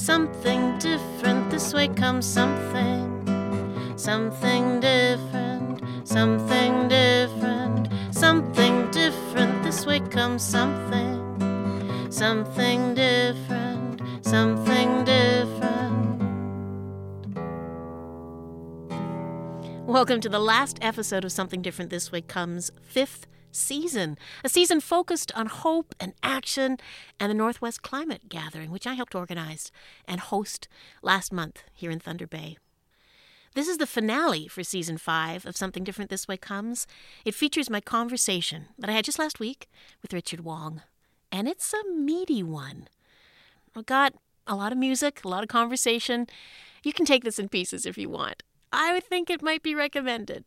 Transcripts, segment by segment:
Something different, this way comes something. Something different, something different, something different, this way comes something. Something different, something different. Welcome to the last episode of Something Different This Way Comes, fifth season. A season focused on hope and action and the Northwest Climate Gathering, which I helped organize and host last month here in Thunder Bay. This is the finale for season five of Something Different This Way Comes. It features my conversation that I had just last week with Richard Wong, and it's a meaty one. I've got a lot of music, a lot of conversation. You can take this in pieces if you want. I would think it might be recommended.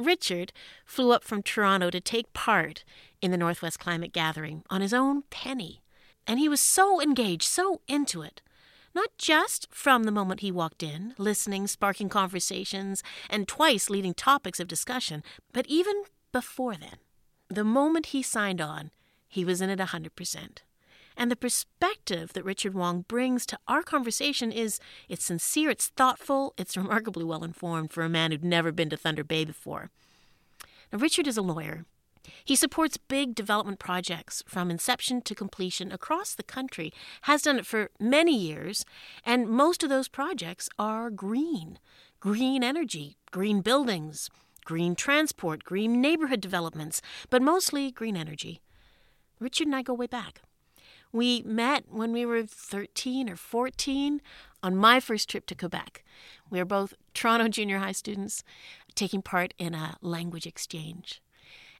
Richard flew up from Toronto to take part in the Northwest Climate Gathering on his own penny. And he was so engaged, so into it. Not just from the moment he walked in, listening, sparking conversations, and twice leading topics of discussion, but even before then. The moment he signed on, he was in it a 100%. And the perspective that Richard Wong brings to our conversation is it's sincere, it's thoughtful, it's remarkably well informed for a man who'd never been to Thunder Bay before. Now, Richard is a lawyer. He supports big development projects from inception to completion across the country, has done it for many years, and most of those projects are green green energy, green buildings, green transport, green neighborhood developments, but mostly green energy. Richard and I go way back. We met when we were 13 or 14 on my first trip to Quebec. We were both Toronto junior high students taking part in a language exchange.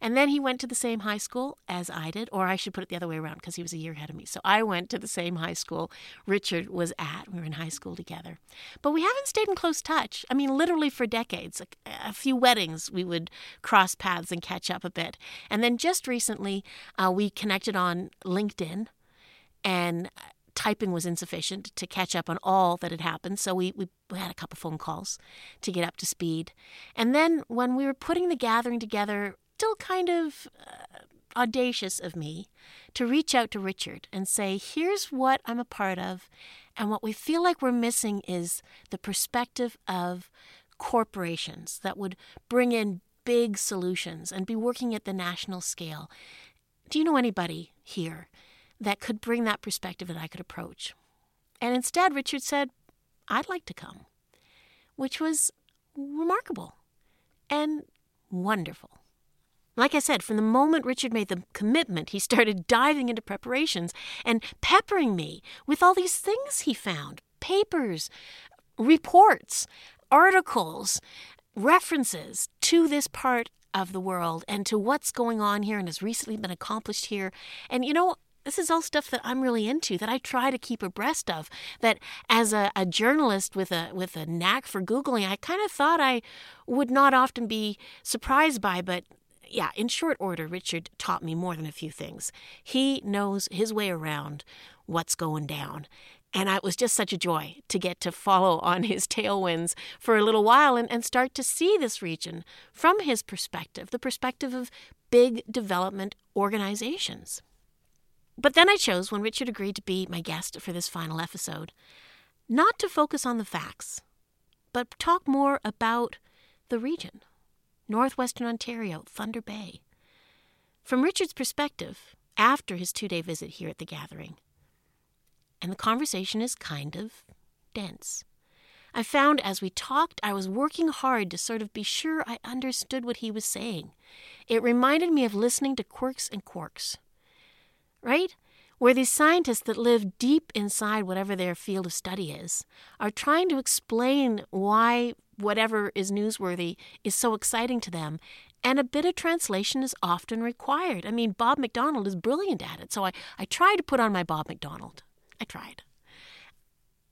And then he went to the same high school as I did, or I should put it the other way around because he was a year ahead of me. So I went to the same high school Richard was at. We were in high school together. But we haven't stayed in close touch. I mean, literally for decades. A few weddings, we would cross paths and catch up a bit. And then just recently, uh, we connected on LinkedIn and typing was insufficient to catch up on all that had happened. So we, we, we, had a couple phone calls to get up to speed. And then when we were putting the gathering together, still kind of uh, audacious of me to reach out to Richard and say, here's what I'm a part of. And what we feel like we're missing is the perspective of corporations that would bring in big solutions and be working at the national scale. Do you know anybody here that could bring that perspective that I could approach? And instead, Richard said, I'd like to come, which was remarkable and wonderful. Like I said, from the moment Richard made the commitment, he started diving into preparations and peppering me with all these things he found papers, reports, articles, references to this part of the world and to what's going on here and has recently been accomplished here. And you know, this is all stuff that I'm really into, that I try to keep abreast of. That as a, a, journalist with a with a knack for googling, I kind of thought I would not often be surprised by, but yeah, in short order, Richard taught me more than a few things. He knows his way around what's going down. And it was just such a joy to get to follow on his tailwinds for a little while and, and start to see this region from his perspective, the perspective of big development organizations. But then I chose, when Richard agreed to be my guest for this final episode, not to focus on the facts, but talk more about the region northwestern Ontario, Thunder Bay. From Richard's perspective, after his two day visit here at the gathering, and the conversation is kind of dense. I found as we talked, I was working hard to sort of be sure I understood what he was saying. It reminded me of listening to Quirks and Quarks, right? Where these scientists that live deep inside whatever their field of study is are trying to explain why whatever is newsworthy is so exciting to them. And a bit of translation is often required. I mean, Bob McDonald is brilliant at it. So I, I try to put on my Bob McDonald. I tried.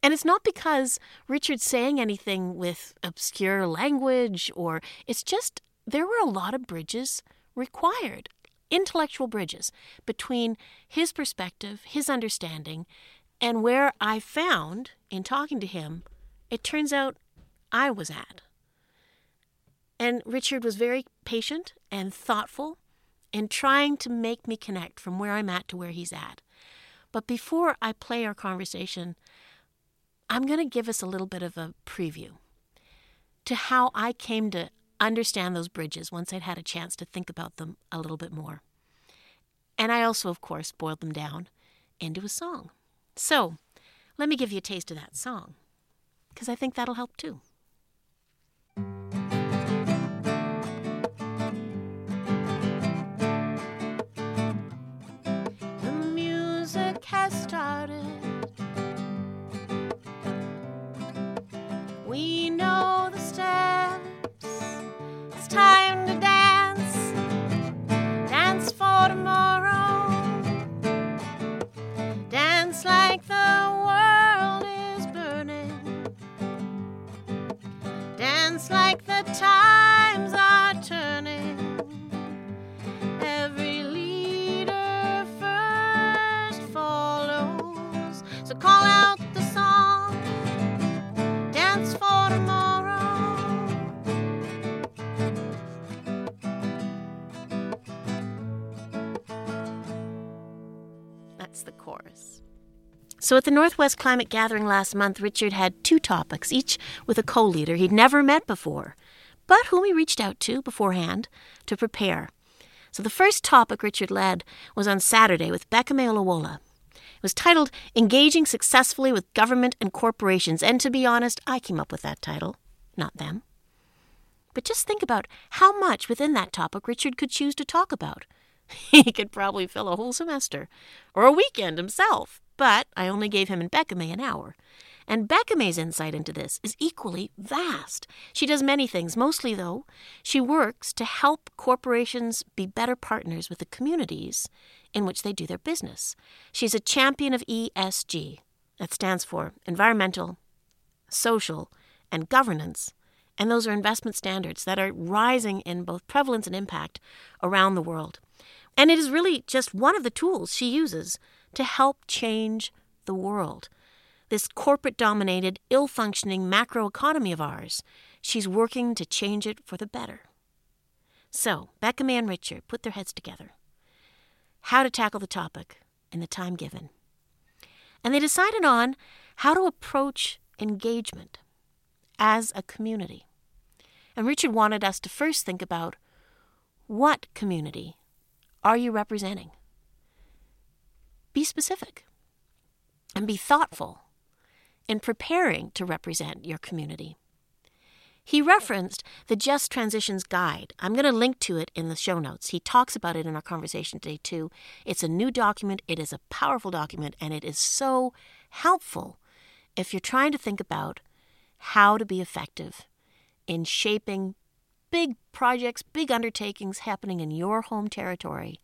And it's not because Richard's saying anything with obscure language, or it's just there were a lot of bridges required, intellectual bridges between his perspective, his understanding, and where I found in talking to him, it turns out I was at. And Richard was very patient and thoughtful in trying to make me connect from where I'm at to where he's at. But before I play our conversation, I'm going to give us a little bit of a preview to how I came to understand those bridges once I'd had a chance to think about them a little bit more. And I also, of course, boiled them down into a song. So let me give you a taste of that song, because I think that'll help too. So at the Northwest Climate Gathering last month, Richard had two topics, each with a co leader he'd never met before, but whom he reached out to beforehand to prepare. So the first topic Richard led was on Saturday with Becca Olawola. It was titled Engaging Successfully with Government and Corporations, and to be honest, I came up with that title, not them. But just think about how much within that topic Richard could choose to talk about. He could probably fill a whole semester or a weekend himself, but I only gave him and Becca May an hour. And Becca May's insight into this is equally vast. She does many things. Mostly, though, she works to help corporations be better partners with the communities in which they do their business. She's a champion of ESG. That stands for environmental, social, and governance. And those are investment standards that are rising in both prevalence and impact around the world. And it is really just one of the tools she uses to help change the world. This corporate dominated, ill functioning macroeconomy of ours, she's working to change it for the better. So, Becca and Richard put their heads together. How to tackle the topic in the time given. And they decided on how to approach engagement as a community. And Richard wanted us to first think about what community are you representing? Be specific and be thoughtful in preparing to represent your community. He referenced the Just Transitions Guide. I'm going to link to it in the show notes. He talks about it in our conversation today, too. It's a new document, it is a powerful document, and it is so helpful if you're trying to think about how to be effective in shaping big projects, big undertakings happening in your home territory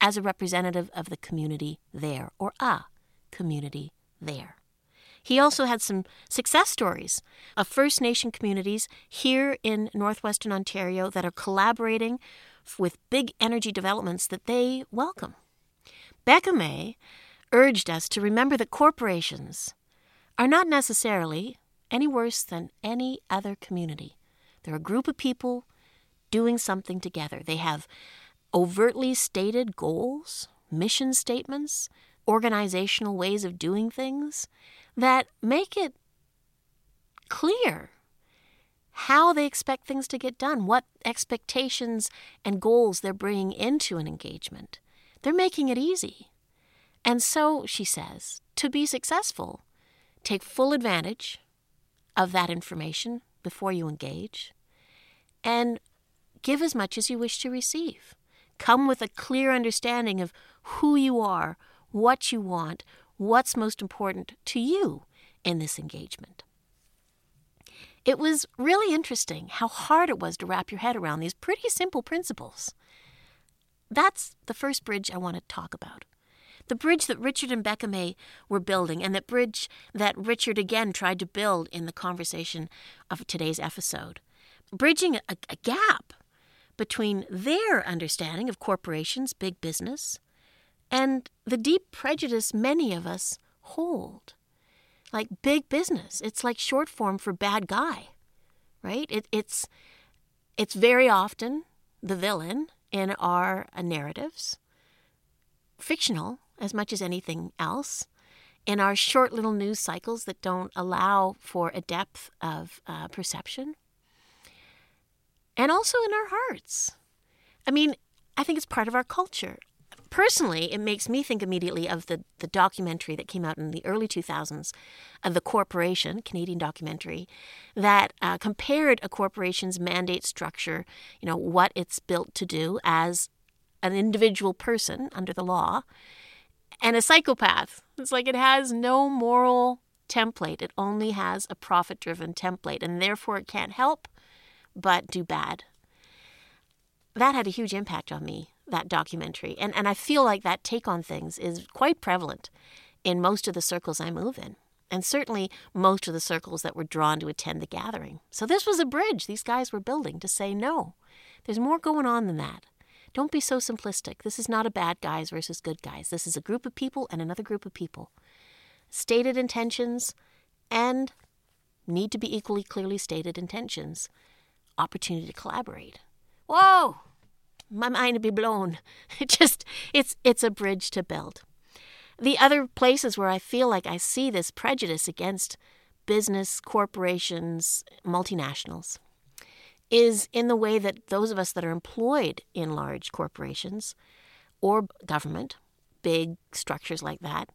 as a representative of the community there or a community there. He also had some success stories of First Nation communities here in northwestern Ontario that are collaborating with big energy developments that they welcome. Becca May urged us to remember that corporations are not necessarily any worse than any other community. They're a group of people doing something together. They have overtly stated goals, mission statements, organizational ways of doing things that make it clear how they expect things to get done, what expectations and goals they're bringing into an engagement. They're making it easy. And so, she says, to be successful, take full advantage of that information before you engage and give as much as you wish to receive. Come with a clear understanding of who you are, what you want, what's most important to you in this engagement. It was really interesting how hard it was to wrap your head around these pretty simple principles. That's the first bridge I want to talk about. The bridge that Richard and Becca May were building, and that bridge that Richard again tried to build in the conversation of today's episode. Bridging a, a gap between their understanding of corporations, big business, and the deep prejudice many of us hold. Like big business, it's like short form for bad guy, right? It, it's it's very often the villain in our uh, narratives, fictional as much as anything else. in our short little news cycles that don't allow for a depth of uh, perception, and also in our hearts. I mean, I think it's part of our culture. Personally, it makes me think immediately of the, the documentary that came out in the early 2000s of The Corporation, Canadian documentary, that uh, compared a corporation's mandate structure, you know, what it's built to do as an individual person under the law, and a psychopath. It's like it has no moral template, it only has a profit driven template, and therefore it can't help but do bad. That had a huge impact on me, that documentary. And, and I feel like that take on things is quite prevalent in most of the circles I move in, and certainly most of the circles that were drawn to attend the gathering. So this was a bridge these guys were building to say, no, there's more going on than that. Don't be so simplistic. This is not a bad guys versus good guys. This is a group of people and another group of people. Stated intentions and need to be equally clearly stated intentions. Opportunity to collaborate. Whoa! My mind to be blown. It just it's it's a bridge to build. The other places where I feel like I see this prejudice against business, corporations, multinationals is in the way that those of us that are employed in large corporations or government, big structures like that,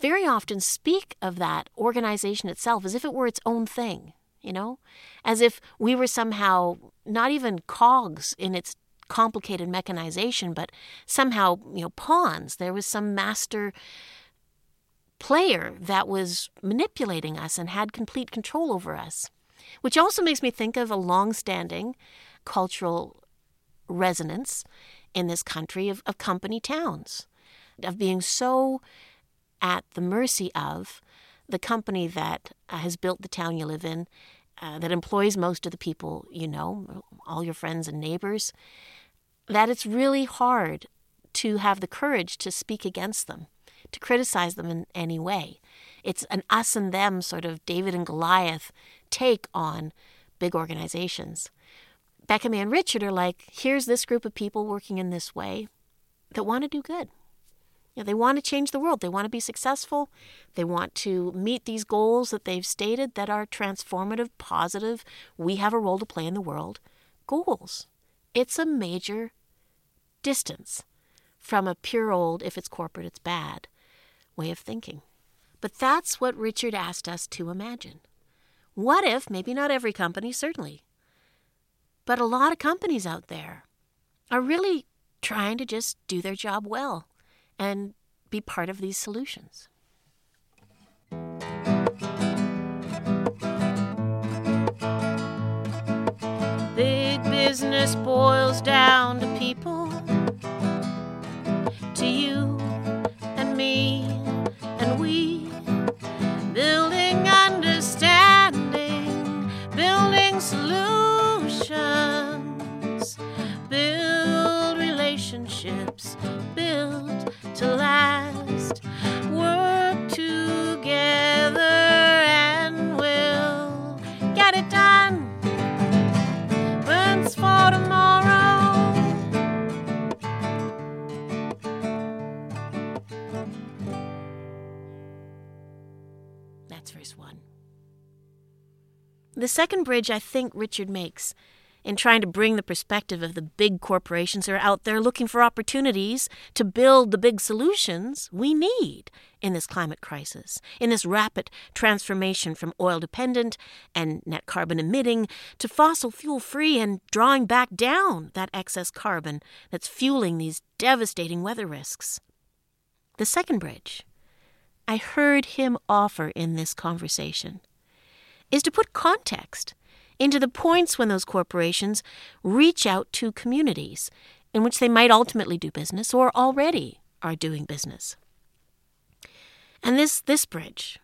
very often speak of that organization itself as if it were its own thing, you know, as if we were somehow not even cogs in its complicated mechanization, but somehow, you know, pawns. There was some master player that was manipulating us and had complete control over us which also makes me think of a long-standing cultural resonance in this country of, of company towns, of being so at the mercy of the company that uh, has built the town you live in, uh, that employs most of the people you know, all your friends and neighbors, that it's really hard to have the courage to speak against them, to criticize them in any way. It's an us and them sort of David and Goliath take on big organizations. Beckham and Richard are like, here's this group of people working in this way that want to do good. You know, they want to change the world. They want to be successful. They want to meet these goals that they've stated that are transformative, positive. We have a role to play in the world. Goals. It's a major distance from a pure old, if it's corporate, it's bad way of thinking. But that's what Richard asked us to imagine. What if, maybe not every company, certainly, but a lot of companies out there are really trying to just do their job well and be part of these solutions? Big business boils down to people, to you and me and we, building understanding, building solutions, build relationships, build to last, work together, and we'll get it done. Burns for tomorrow. That's verse 1. The second bridge I think Richard makes in trying to bring the perspective of the big corporations who are out there looking for opportunities to build the big solutions we need in this climate crisis, in this rapid transformation from oil dependent and net carbon emitting to fossil fuel free and drawing back down that excess carbon that's fueling these devastating weather risks. The second bridge I heard him offer in this conversation is to put context into the points when those corporations reach out to communities in which they might ultimately do business or already are doing business. And this this bridge,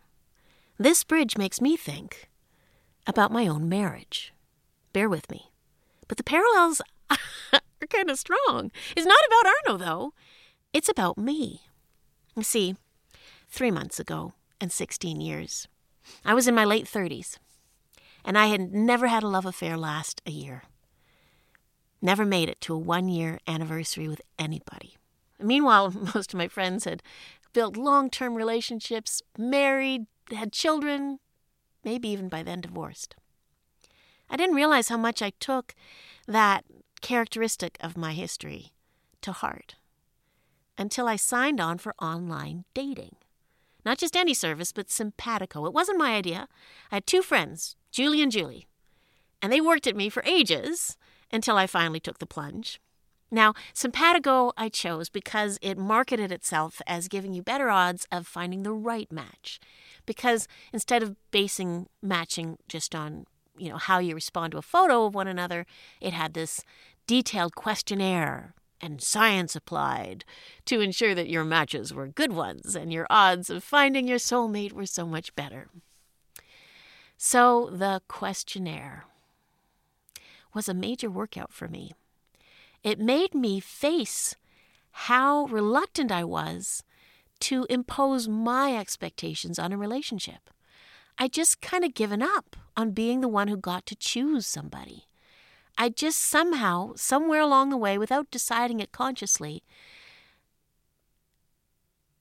this bridge makes me think about my own marriage. Bear with me. But the parallels are kind of strong. It's not about Arno though. It's about me. You see, 3 months ago and 16 years, I was in my late 30s and I had never had a love affair last a year. Never made it to a one year anniversary with anybody. Meanwhile, most of my friends had built long term relationships, married, had children, maybe even by then divorced. I didn't realize how much I took that characteristic of my history to heart until I signed on for online dating. Not just any service, but Simpatico. It wasn't my idea. I had two friends, Julie and Julie, and they worked at me for ages until I finally took the plunge. Now, Simpatico I chose because it marketed itself as giving you better odds of finding the right match. Because instead of basing matching just on, you know, how you respond to a photo of one another, it had this detailed questionnaire and science applied to ensure that your matches were good ones and your odds of finding your soulmate were so much better. So, the questionnaire was a major workout for me. It made me face how reluctant I was to impose my expectations on a relationship. I just kind of given up on being the one who got to choose somebody. I just somehow, somewhere along the way, without deciding it consciously,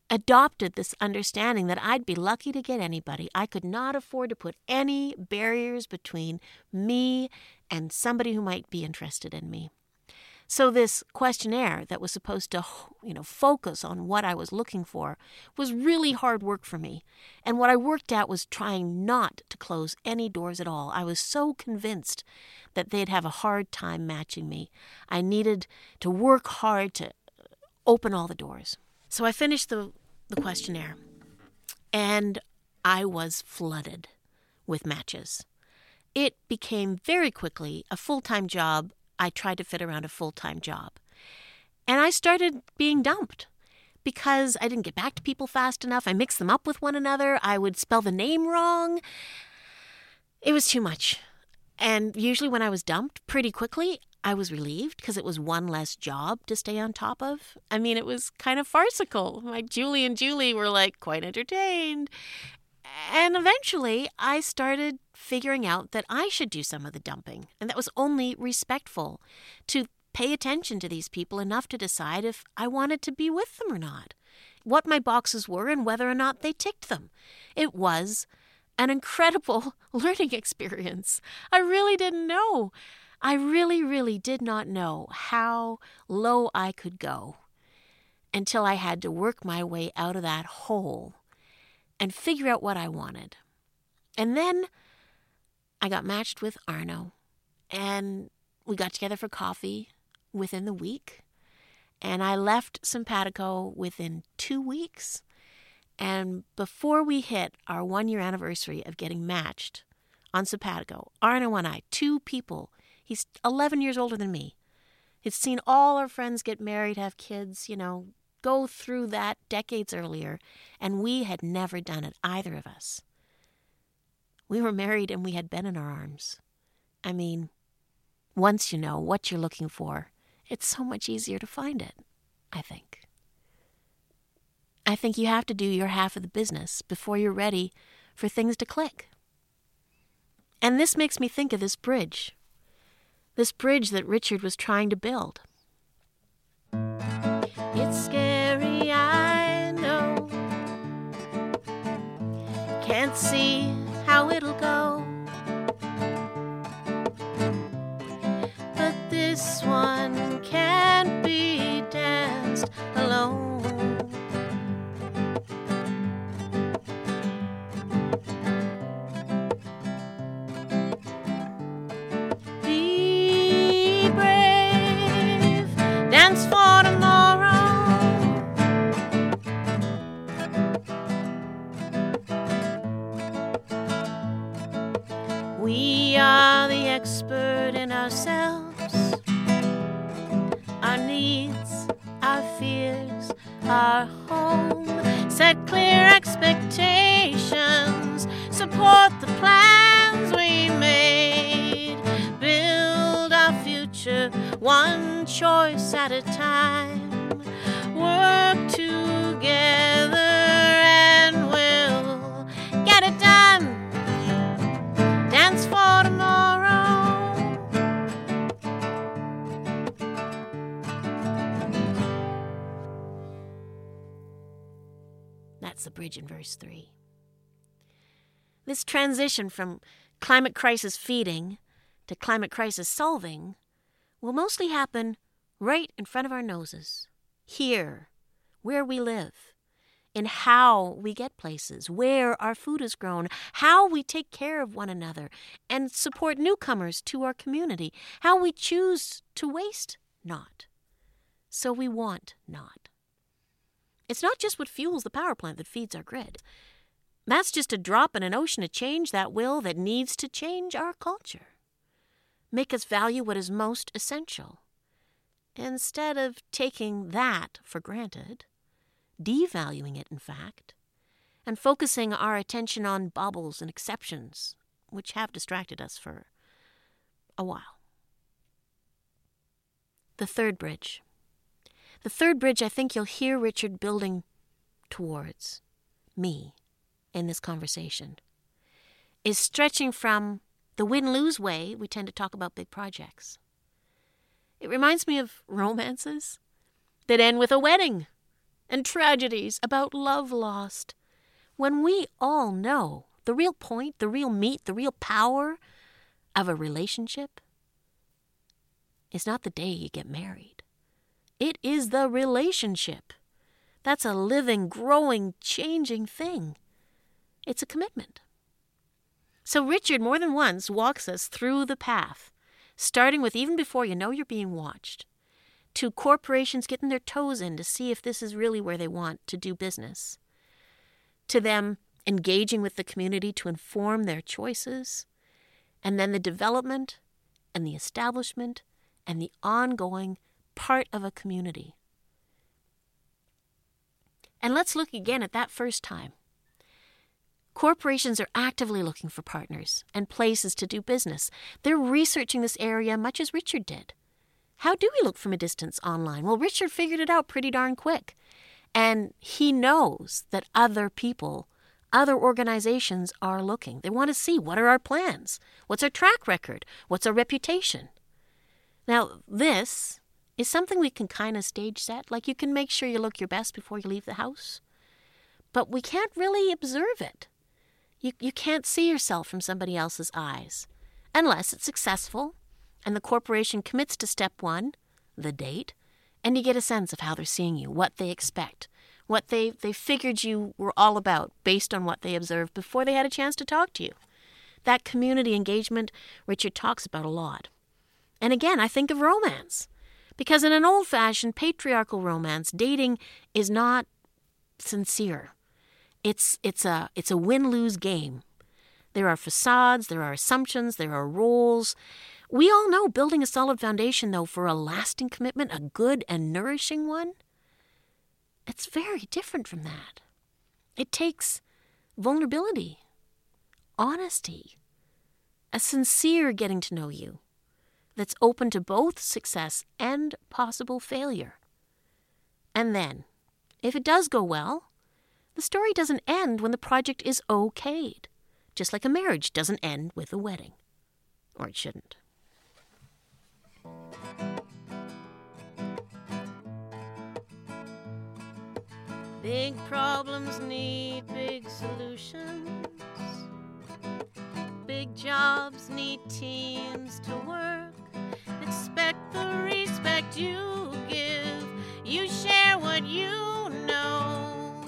adopted this understanding that I'd be lucky to get anybody. I could not afford to put any barriers between me and somebody who might be interested in me. So this questionnaire that was supposed to, you know, focus on what I was looking for was really hard work for me. And what I worked at was trying not to close any doors at all. I was so convinced that they'd have a hard time matching me. I needed to work hard to open all the doors. So I finished the, the questionnaire and I was flooded with matches. It became very quickly a full time job I tried to fit around a full time job. And I started being dumped because I didn't get back to people fast enough. I mixed them up with one another. I would spell the name wrong. It was too much. And usually, when I was dumped pretty quickly, I was relieved because it was one less job to stay on top of. I mean, it was kind of farcical. My Julie and Julie were like quite entertained. And eventually, I started figuring out that I should do some of the dumping, and that was only respectful to pay attention to these people enough to decide if I wanted to be with them or not, what my boxes were, and whether or not they ticked them. It was an incredible learning experience. I really didn't know. I really, really did not know how low I could go until I had to work my way out of that hole and figure out what I wanted. And then I got matched with Arno, and we got together for coffee within the week. And I left Simpatico within two weeks. And before we hit our one year anniversary of getting matched on Simpatico, Arno and I, two people, he's 11 years older than me, he'd seen all our friends get married, have kids, you know, go through that decades earlier, and we had never done it, either of us. We were married and we had Ben in our arms. I mean, once you know what you're looking for, it's so much easier to find it, I think. I think you have to do your half of the business before you're ready for things to click. And this makes me think of this bridge. This bridge that Richard was trying to build. It's scary, I know. Can't see how it'll go. Verse 3. This transition from climate crisis feeding to climate crisis solving will mostly happen right in front of our noses, here, where we live, in how we get places, where our food is grown, how we take care of one another and support newcomers to our community, how we choose to waste not. So we want not. It's not just what fuels the power plant that feeds our grid. That's just a drop in an ocean of change that will, that needs to change our culture. Make us value what is most essential. Instead of taking that for granted, devaluing it, in fact, and focusing our attention on bubbles and exceptions, which have distracted us for a while. The third bridge. The third bridge I think you'll hear Richard building towards me in this conversation is stretching from the win lose way we tend to talk about big projects. It reminds me of romances that end with a wedding and tragedies about love lost. When we all know the real point, the real meat, the real power of a relationship is not the day you get married. It is the relationship. That's a living, growing, changing thing. It's a commitment. So, Richard more than once walks us through the path, starting with even before you know you're being watched, to corporations getting their toes in to see if this is really where they want to do business, to them engaging with the community to inform their choices, and then the development and the establishment and the ongoing part of a community. And let's look again at that first time. Corporations are actively looking for partners and places to do business. They're researching this area much as Richard did. How do we look from a distance online? Well, Richard figured it out pretty darn quick. And he knows that other people, other organizations are looking. They want to see what are our plans? What's our track record? What's our reputation? Now, this is something we can kind of stage set. Like you can make sure you look your best before you leave the house. But we can't really observe it. You, you can't see yourself from somebody else's eyes unless it's successful and the corporation commits to step one, the date, and you get a sense of how they're seeing you, what they expect, what they, they figured you were all about based on what they observed before they had a chance to talk to you. That community engagement Richard talks about a lot. And again, I think of romance. Because in an old fashioned patriarchal romance, dating is not sincere. It's it's a it's a win-lose game. There are facades, there are assumptions, there are roles. We all know building a solid foundation though for a lasting commitment, a good and nourishing one, it's very different from that. It takes vulnerability, honesty, a sincere getting to know you that's open to both success and possible failure. And then, if it does go well, the story doesn't end when the project is okayed, just like a marriage doesn't end with a wedding. Or it shouldn't. Big problems need big solutions. Big jobs need teams to work. Expect the respect you give. You share what you know,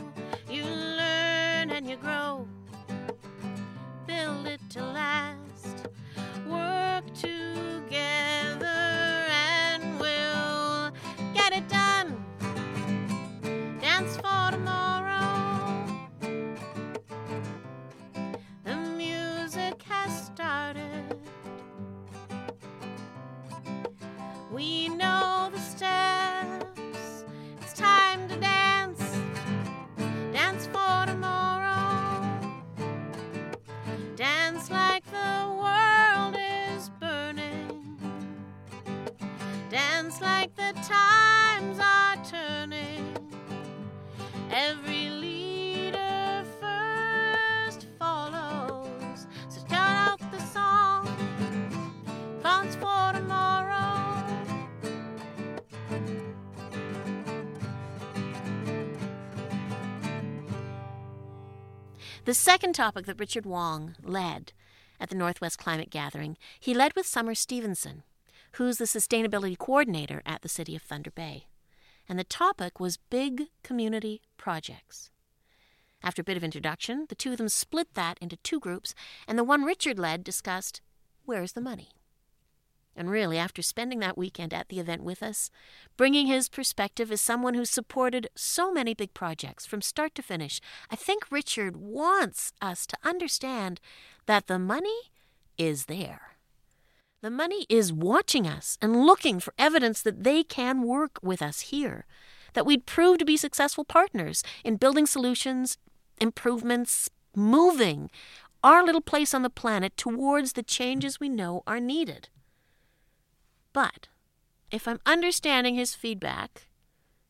you learn and you grow. Build it to last. Work together The second topic that Richard Wong led at the Northwest Climate Gathering, he led with Summer Stevenson, who's the sustainability coordinator at the City of Thunder Bay. And the topic was big community projects. After a bit of introduction, the two of them split that into two groups, and the one Richard led discussed where's the money? And really, after spending that weekend at the event with us, bringing his perspective as someone who's supported so many big projects from start to finish, I think Richard wants us to understand that the money is there. The money is watching us and looking for evidence that they can work with us here, that we'd prove to be successful partners in building solutions, improvements, moving our little place on the planet towards the changes we know are needed. But if I'm understanding his feedback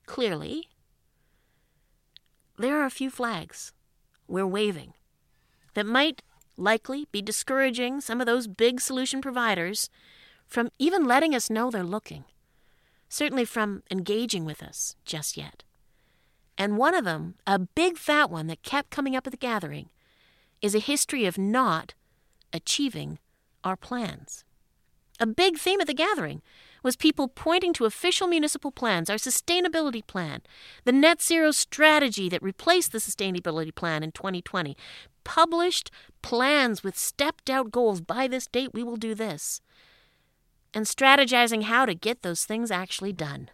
clearly, there are a few flags we're waving that might likely be discouraging some of those big solution providers from even letting us know they're looking, certainly from engaging with us just yet. And one of them, a big fat one that kept coming up at the gathering, is a history of not achieving our plans. A big theme at the gathering was people pointing to official municipal plans, our sustainability plan, the net zero strategy that replaced the sustainability plan in 2020, published plans with stepped out goals. By this date, we will do this. And strategizing how to get those things actually done.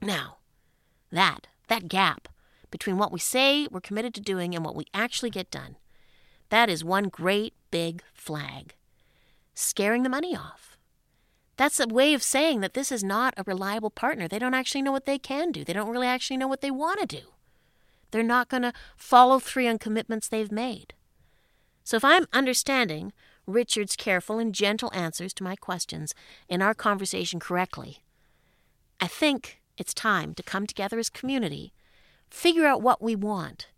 Now, that that gap between what we say we're committed to doing and what we actually get done. That is one great big flag. Scaring the money off. That's a way of saying that this is not a reliable partner. They don't actually know what they can do. They don't really actually know what they want to do. They're not going to follow through on commitments they've made. So if I'm understanding Richard's careful and gentle answers to my questions in our conversation correctly, I think it's time to come together as community, figure out what we want,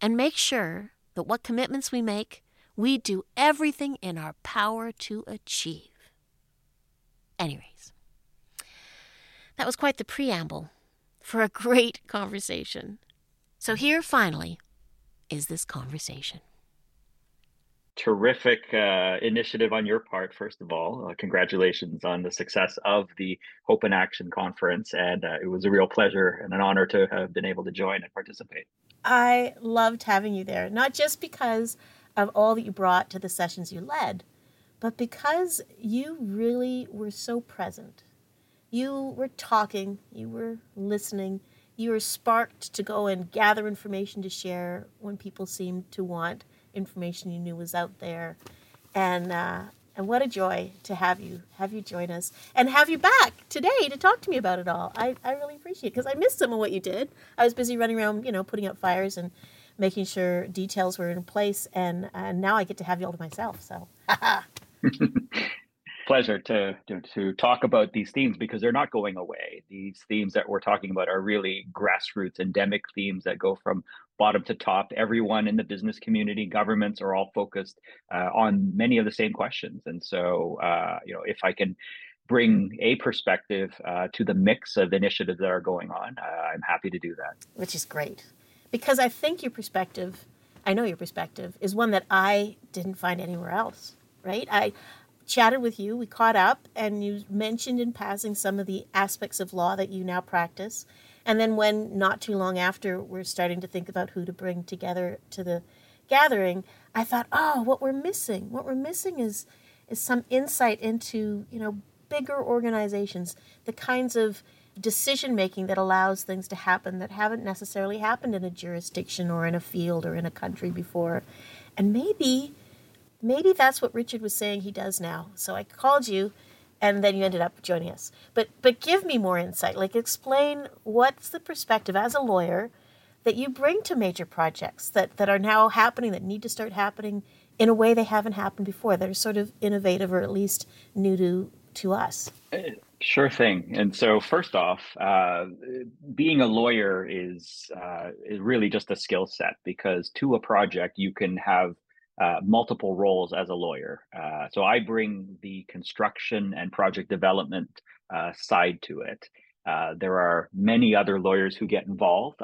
and make sure that what commitments we make, we do everything in our power to achieve. Anyways, that was quite the preamble for a great conversation. So, here finally is this conversation terrific uh, initiative on your part, first of all. Uh, congratulations on the success of the Hope and Action conference. And uh, it was a real pleasure and an honor to have been able to join and participate. I loved having you there, not just because of all that you brought to the sessions you led, but because you really were so present. You were talking, you were listening, you were sparked to go and gather information to share when people seemed to want information you knew was out there. And uh, and what a joy to have you have you join us and have you back today to talk to me about it all. I, I really appreciate it because I missed some of what you did. I was busy running around, you know, putting out fires and making sure details were in place, and and now I get to have you all to myself. So. pleasure to, to, to talk about these themes because they're not going away. These themes that we're talking about are really grassroots, endemic themes that go from bottom to top. Everyone in the business community, governments are all focused uh, on many of the same questions. And so, uh, you know, if I can bring a perspective uh, to the mix of initiatives that are going on, uh, I'm happy to do that. Which is great, because I think your perspective, I know your perspective, is one that I didn't find anywhere else. Right? I chatted with you, we caught up, and you mentioned in passing some of the aspects of law that you now practice. And then, when not too long after we're starting to think about who to bring together to the gathering, I thought, oh, what we're missing, what we're missing is is some insight into you know bigger organizations, the kinds of decision making that allows things to happen that haven't necessarily happened in a jurisdiction or in a field or in a country before, and maybe maybe that's what Richard was saying he does now. So I called you and then you ended up joining us. But but give me more insight. Like explain what's the perspective as a lawyer that you bring to major projects that, that are now happening, that need to start happening in a way they haven't happened before, that are sort of innovative or at least new to to us. Eh, Sure thing. And so, first off, uh, being a lawyer is uh, is really just a skill set because to a project you can have uh, multiple roles as a lawyer. Uh, so I bring the construction and project development uh, side to it. Uh, there are many other lawyers who get involved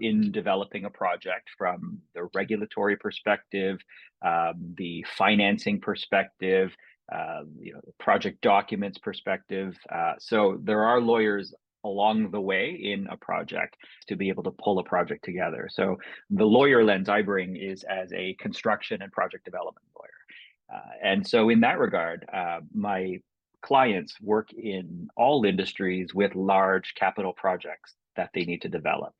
in developing a project from the regulatory perspective, um, the financing perspective, uh, you know, project documents perspective. Uh, so there are lawyers along the way in a project to be able to pull a project together. So the lawyer lens I bring is as a construction and project development lawyer. Uh, and so in that regard, uh, my clients work in all industries with large capital projects that they need to develop.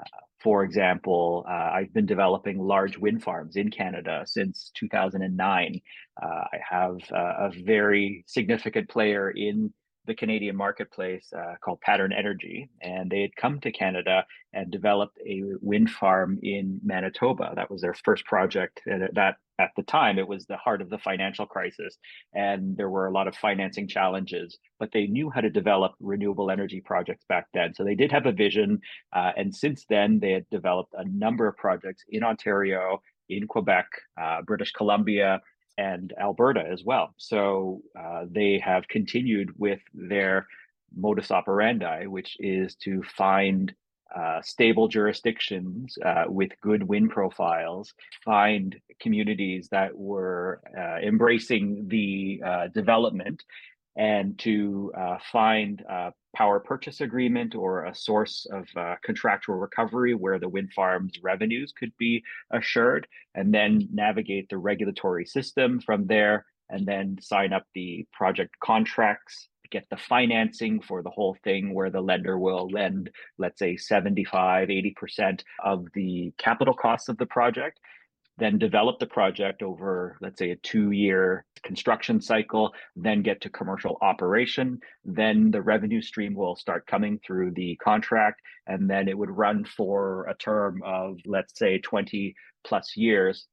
Uh, for example, uh, I've been developing large wind farms in Canada since 2009. Uh, I have a very significant player in the Canadian marketplace uh, called Pattern Energy, and they had come to Canada and developed a wind farm in Manitoba. That was their first project. And that at the time, it was the heart of the financial crisis, and there were a lot of financing challenges. But they knew how to develop renewable energy projects back then, so they did have a vision. Uh, and since then, they had developed a number of projects in Ontario, in Quebec, uh, British Columbia, and Alberta as well. So uh, they have continued with their modus operandi, which is to find uh, stable jurisdictions uh, with good wind profiles, find communities that were uh, embracing the uh, development, and to uh, find a power purchase agreement or a source of uh, contractual recovery where the wind farm's revenues could be assured, and then navigate the regulatory system from there, and then sign up the project contracts get the financing for the whole thing where the lender will lend let's say 75 80% of the capital costs of the project then develop the project over, let's say, a two year construction cycle, then get to commercial operation. Then the revenue stream will start coming through the contract, and then it would run for a term of, let's say, 20 plus years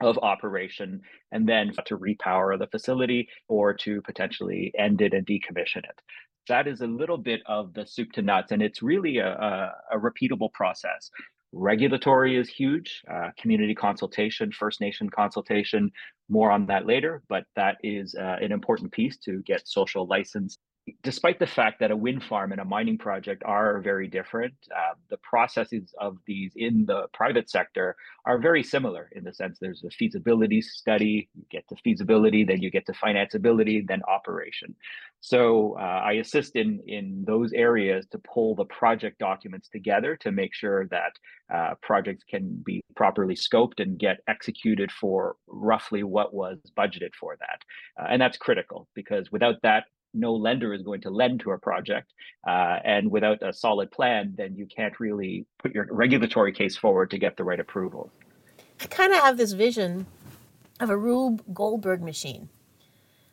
of operation and then to repower the facility or to potentially end it and decommission it that is a little bit of the soup to nuts and it's really a, a, a repeatable process Regulatory is huge, uh, community consultation, First Nation consultation, more on that later, but that is uh, an important piece to get social license despite the fact that a wind farm and a mining project are very different, uh, the processes of these in the private sector are very similar in the sense there's a feasibility study, you get to feasibility, then you get to financeability, then operation. So uh, I assist in in those areas to pull the project documents together to make sure that uh, projects can be properly scoped and get executed for roughly what was budgeted for that. Uh, and that's critical because without that, no lender is going to lend to a project. Uh, and without a solid plan, then you can't really put your regulatory case forward to get the right approvals. I kind of have this vision of a Rube Goldberg machine.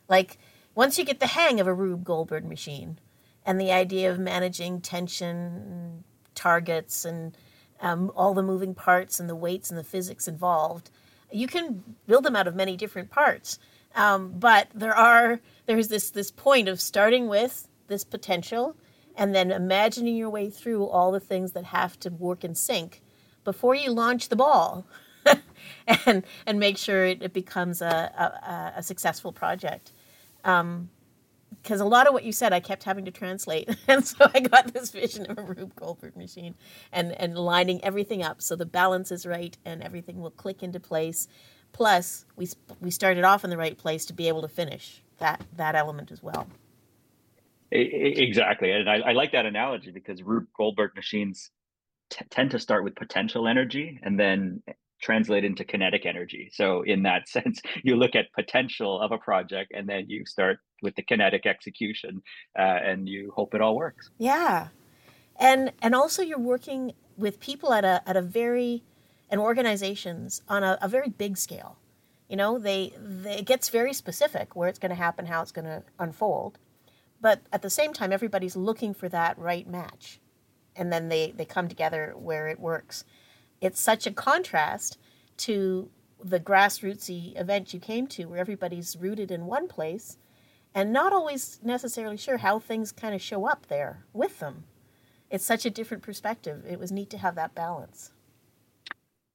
Like, once you get the hang of a Rube Goldberg machine and the idea of managing tension, targets, and um, all the moving parts and the weights and the physics involved, you can build them out of many different parts. Um, but there are there's this this point of starting with this potential and then imagining your way through all the things that have to work in sync before you launch the ball and and make sure it, it becomes a, a, a, successful project. Because um, a lot of what you said I kept having to translate. And so I got this vision of a Rube Goldberg machine and and lining everything up so the balance is right and everything will click into place plus we we started off in the right place to be able to finish that that element as well. Exactly, and I, I like that analogy because Rube Goldberg machines t- tend to start with potential energy and then translate into kinetic energy. So in that sense, you look at potential of a project and then you start with the kinetic execution, uh, and you hope it all works. Yeah, and and also you're working with people at a at a very and organizations on a, a very big scale. You know, they, they, it gets very specific where it's going to happen, how it's going to unfold. But at the same time, everybody's looking for that right match. And then they, they come together where it works. It's such a contrast to the grassrootsy event you came to where everybody's rooted in one place and not always necessarily sure how things kind of show up there with them. It's such a different perspective. It was neat to have that balance.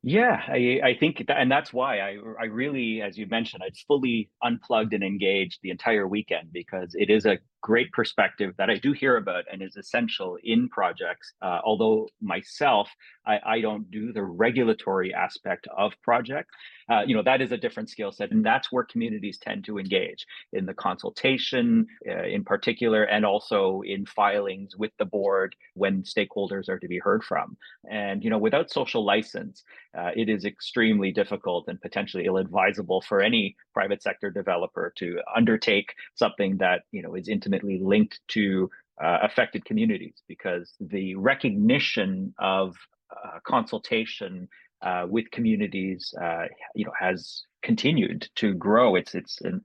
Yeah, I, I think, that, and that's why I, I really, as you mentioned, I fully unplugged and engaged the entire weekend because it is a great perspective that I do hear about and is essential in projects. Uh, although myself, I, I, don't do the regulatory aspect of project. Uh, you know that is a different skill set, and that's where communities tend to engage in the consultation, uh, in particular, and also in filings with the board when stakeholders are to be heard from. And you know, without social license, uh, it is extremely difficult and potentially ill-advisable for any private sector developer to undertake something that you know is intimately linked to uh, affected communities because the recognition of uh, consultation uh, with communities, uh, you know, has continued to grow. It's it's an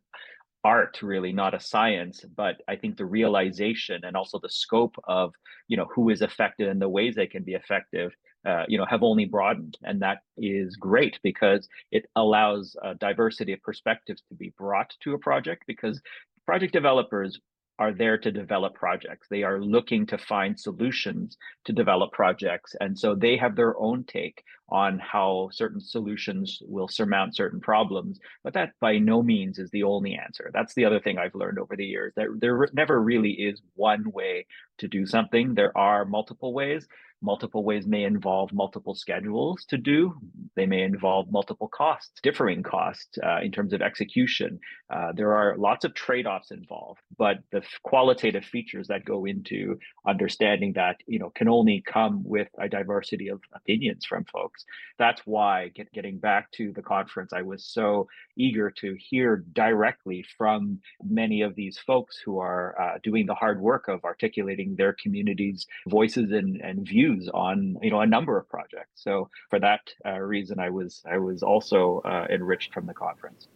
art, really, not a science. But I think the realization and also the scope of you know who is affected and the ways they can be effective, uh, you know, have only broadened, and that is great because it allows a diversity of perspectives to be brought to a project. Because project developers are there to develop projects. They are looking to find solutions to develop projects. And so they have their own take on how certain solutions will surmount certain problems. But that by no means is the only answer. That's the other thing I've learned over the years that there never really is one way to do something. There are multiple ways. Multiple ways may involve multiple schedules to do. They may involve multiple costs, differing costs uh, in terms of execution. Uh, there are lots of trade offs involved, but the qualitative features that go into understanding that you know can only come with a diversity of opinions from folks. That's why get, getting back to the conference, I was so eager to hear directly from many of these folks who are uh, doing the hard work of articulating their communities' voices and, and views on you know a number of projects. So for that uh, reason, I was I was also uh, enriched from the conference.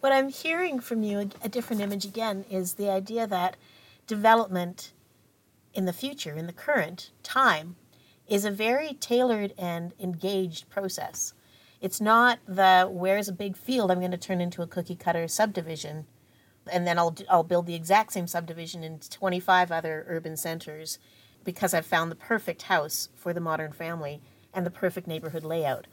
What I'm hearing from you, a different image again, is the idea that development in the future, in the current time, is a very tailored and engaged process. It's not the where's a big field I'm going to turn into a cookie cutter subdivision and then I'll I'll build the exact same subdivision in 25 other urban centers because I've found the perfect house for the modern family and the perfect neighborhood layout.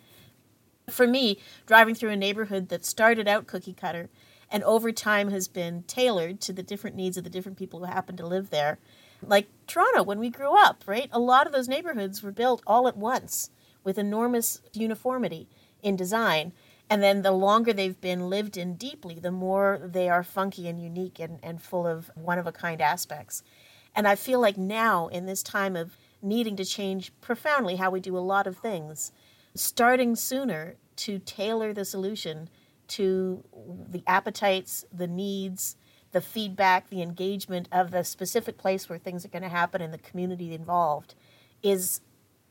For me, driving through a neighborhood that started out cookie cutter and over time has been tailored to the different needs of the different people who happen to live there. Like Toronto, when we grew up, right? A lot of those neighborhoods were built all at once with enormous uniformity in design. And then the longer they've been lived in deeply, the more they are funky and unique and, and full of one of a kind aspects. And I feel like now, in this time of needing to change profoundly how we do a lot of things, starting sooner to tailor the solution to the appetites, the needs, the feedback, the engagement of the specific place where things are going to happen and the community involved is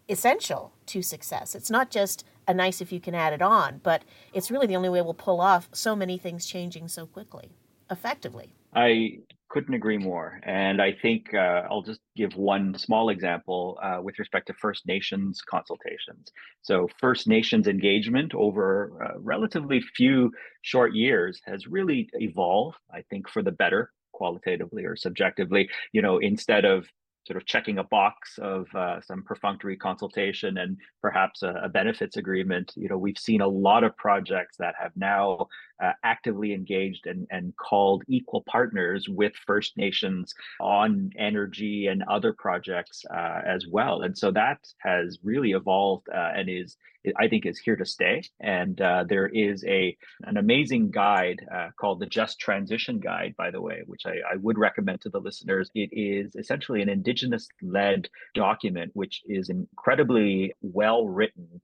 essential to success. It's not just a nice if you can add it on, but it's really the only way we'll pull off so many things changing so quickly, effectively. I couldn't agree more. And I think uh, I'll just give one small example uh, with respect to First Nations consultations. So, First Nations engagement over uh, relatively few short years has really evolved, I think, for the better qualitatively or subjectively. You know, instead of sort of checking a box of uh, some perfunctory consultation and perhaps a, a, benefits agreement. You know, we've seen a lot of projects that have now uh, actively engaged and, and called equal partners with First Nations on energy and other projects uh, as well. And so that has really evolved uh, and is I think is here to stay. And uh, there is a an amazing guide uh, called the Just Transition Guide, by the way, which I, I would recommend to the listeners. It is essentially an Indigenous led document, which is incredibly well written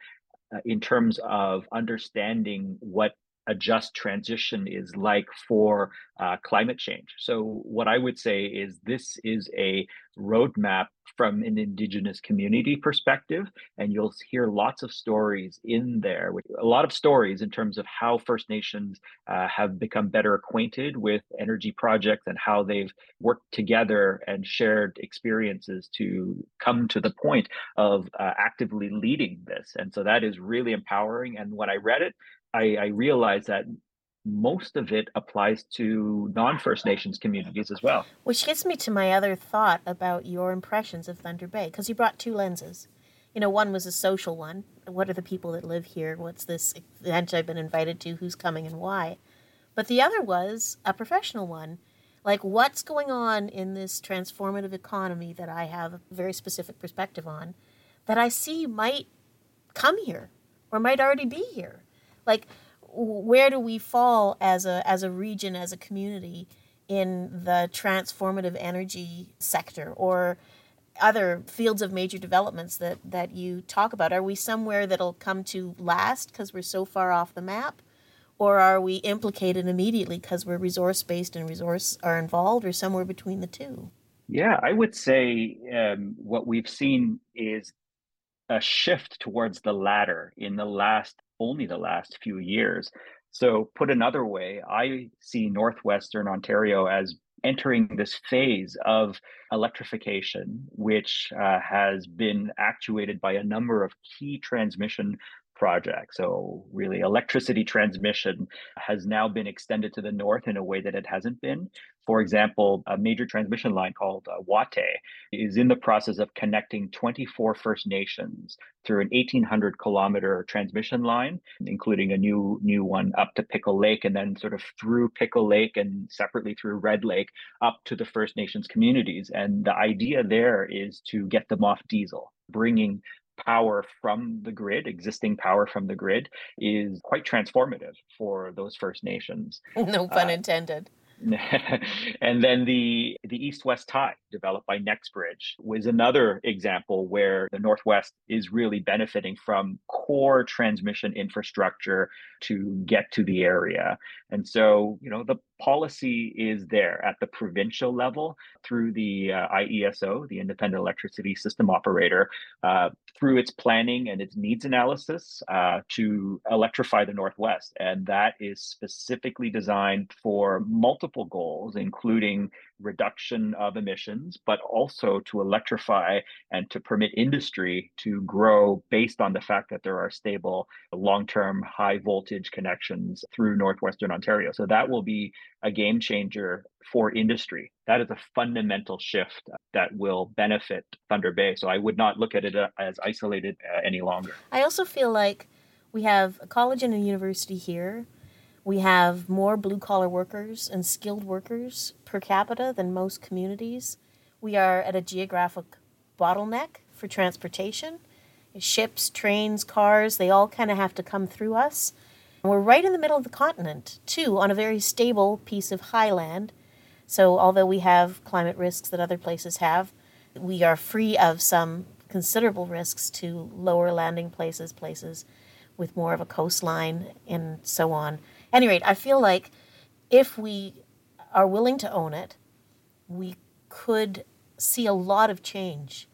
uh, in terms of understanding what a just transition is like for uh, climate change. So, what I would say is this is a roadmap from an indigenous community perspective and you'll hear lots of stories in there a lot of stories in terms of how first nations uh, have become better acquainted with energy projects and how they've worked together and shared experiences to come to the point of uh, actively leading this and so that is really empowering and when i read it I, I realized that most of it applies to non First Nations communities as well. Which gets me to my other thought about your impressions of Thunder Bay, because you brought two lenses. You know, one was a social one. What are the people that live here? What's this event I've been invited to? Who's coming and why? But the other was a professional one. Like, what's going on in this transformative economy that I have a very specific perspective on that I see might come here or might already be here? Like, where do we fall as a, as a region, as a community in the transformative energy sector or other fields of major developments that, that you talk about? Are we somewhere that'll come to last because we're so far off the map? or are we implicated immediately because we're resource based and resource are involved or somewhere between the two yeah i would say um, what we've seen is a shift towards the latter in the last only the last few years so put another way i see northwestern ontario as entering this phase of electrification, which uh, has been actuated by a number of key transmission project. So, really, electricity transmission has now been extended to the north in a way that it hasn't been. For example, a major transmission line called uh, Watay is in the process of connecting 24 First Nations through an 1,800 kilometer transmission line, including a new new one up to Pickle Lake, and then sort of through Pickle Lake and separately through Red Lake up to the First Nations communities. And the idea there is to get them off diesel, bringing power from the grid, existing power from the grid, is quite transformative for those First Nations. No pun uh, intended. and then the the east west tie developed by NextBridge was another example where the northwest is really benefiting from core transmission infrastructure to get to the area. And so you know the policy is there at the provincial level through the uh, IESO, the Independent Electricity System Operator, uh, through its planning and its needs analysis uh, to electrify the Northwest. And that is specifically designed for multiple goals, including reduction of emissions, but also to electrify and to permit industry to grow based on the fact that there are stable long term high voltage connections through Northwestern Ontario. So that will be a game changer for industry. That is a fundamental shift that will benefit Thunder Bay. So I would not look at it uh, as isolated uh, any longer. I also feel like we have a college and a university here we have more blue collar workers and skilled workers per capita than most communities. We are at a geographic bottleneck for transportation. Ships, trains, cars, they all kind of have to come through us. And we're right in the middle of the continent, too, on a very stable piece of highland. So, although we have climate risks that other places have, we are free of some considerable risks to lower landing places, places with more of a coastline, and so on any rate, I feel like if we are willing to own it, we could see a lot of change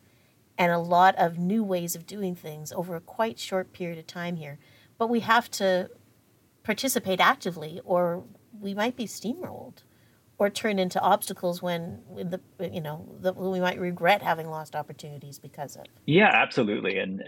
and a lot of new ways of doing things over a quite short period of time here. But we have to participate actively, or we might be steamrolled or turn into obstacles when, the you know we might regret having lost opportunities because of. Yeah, absolutely, and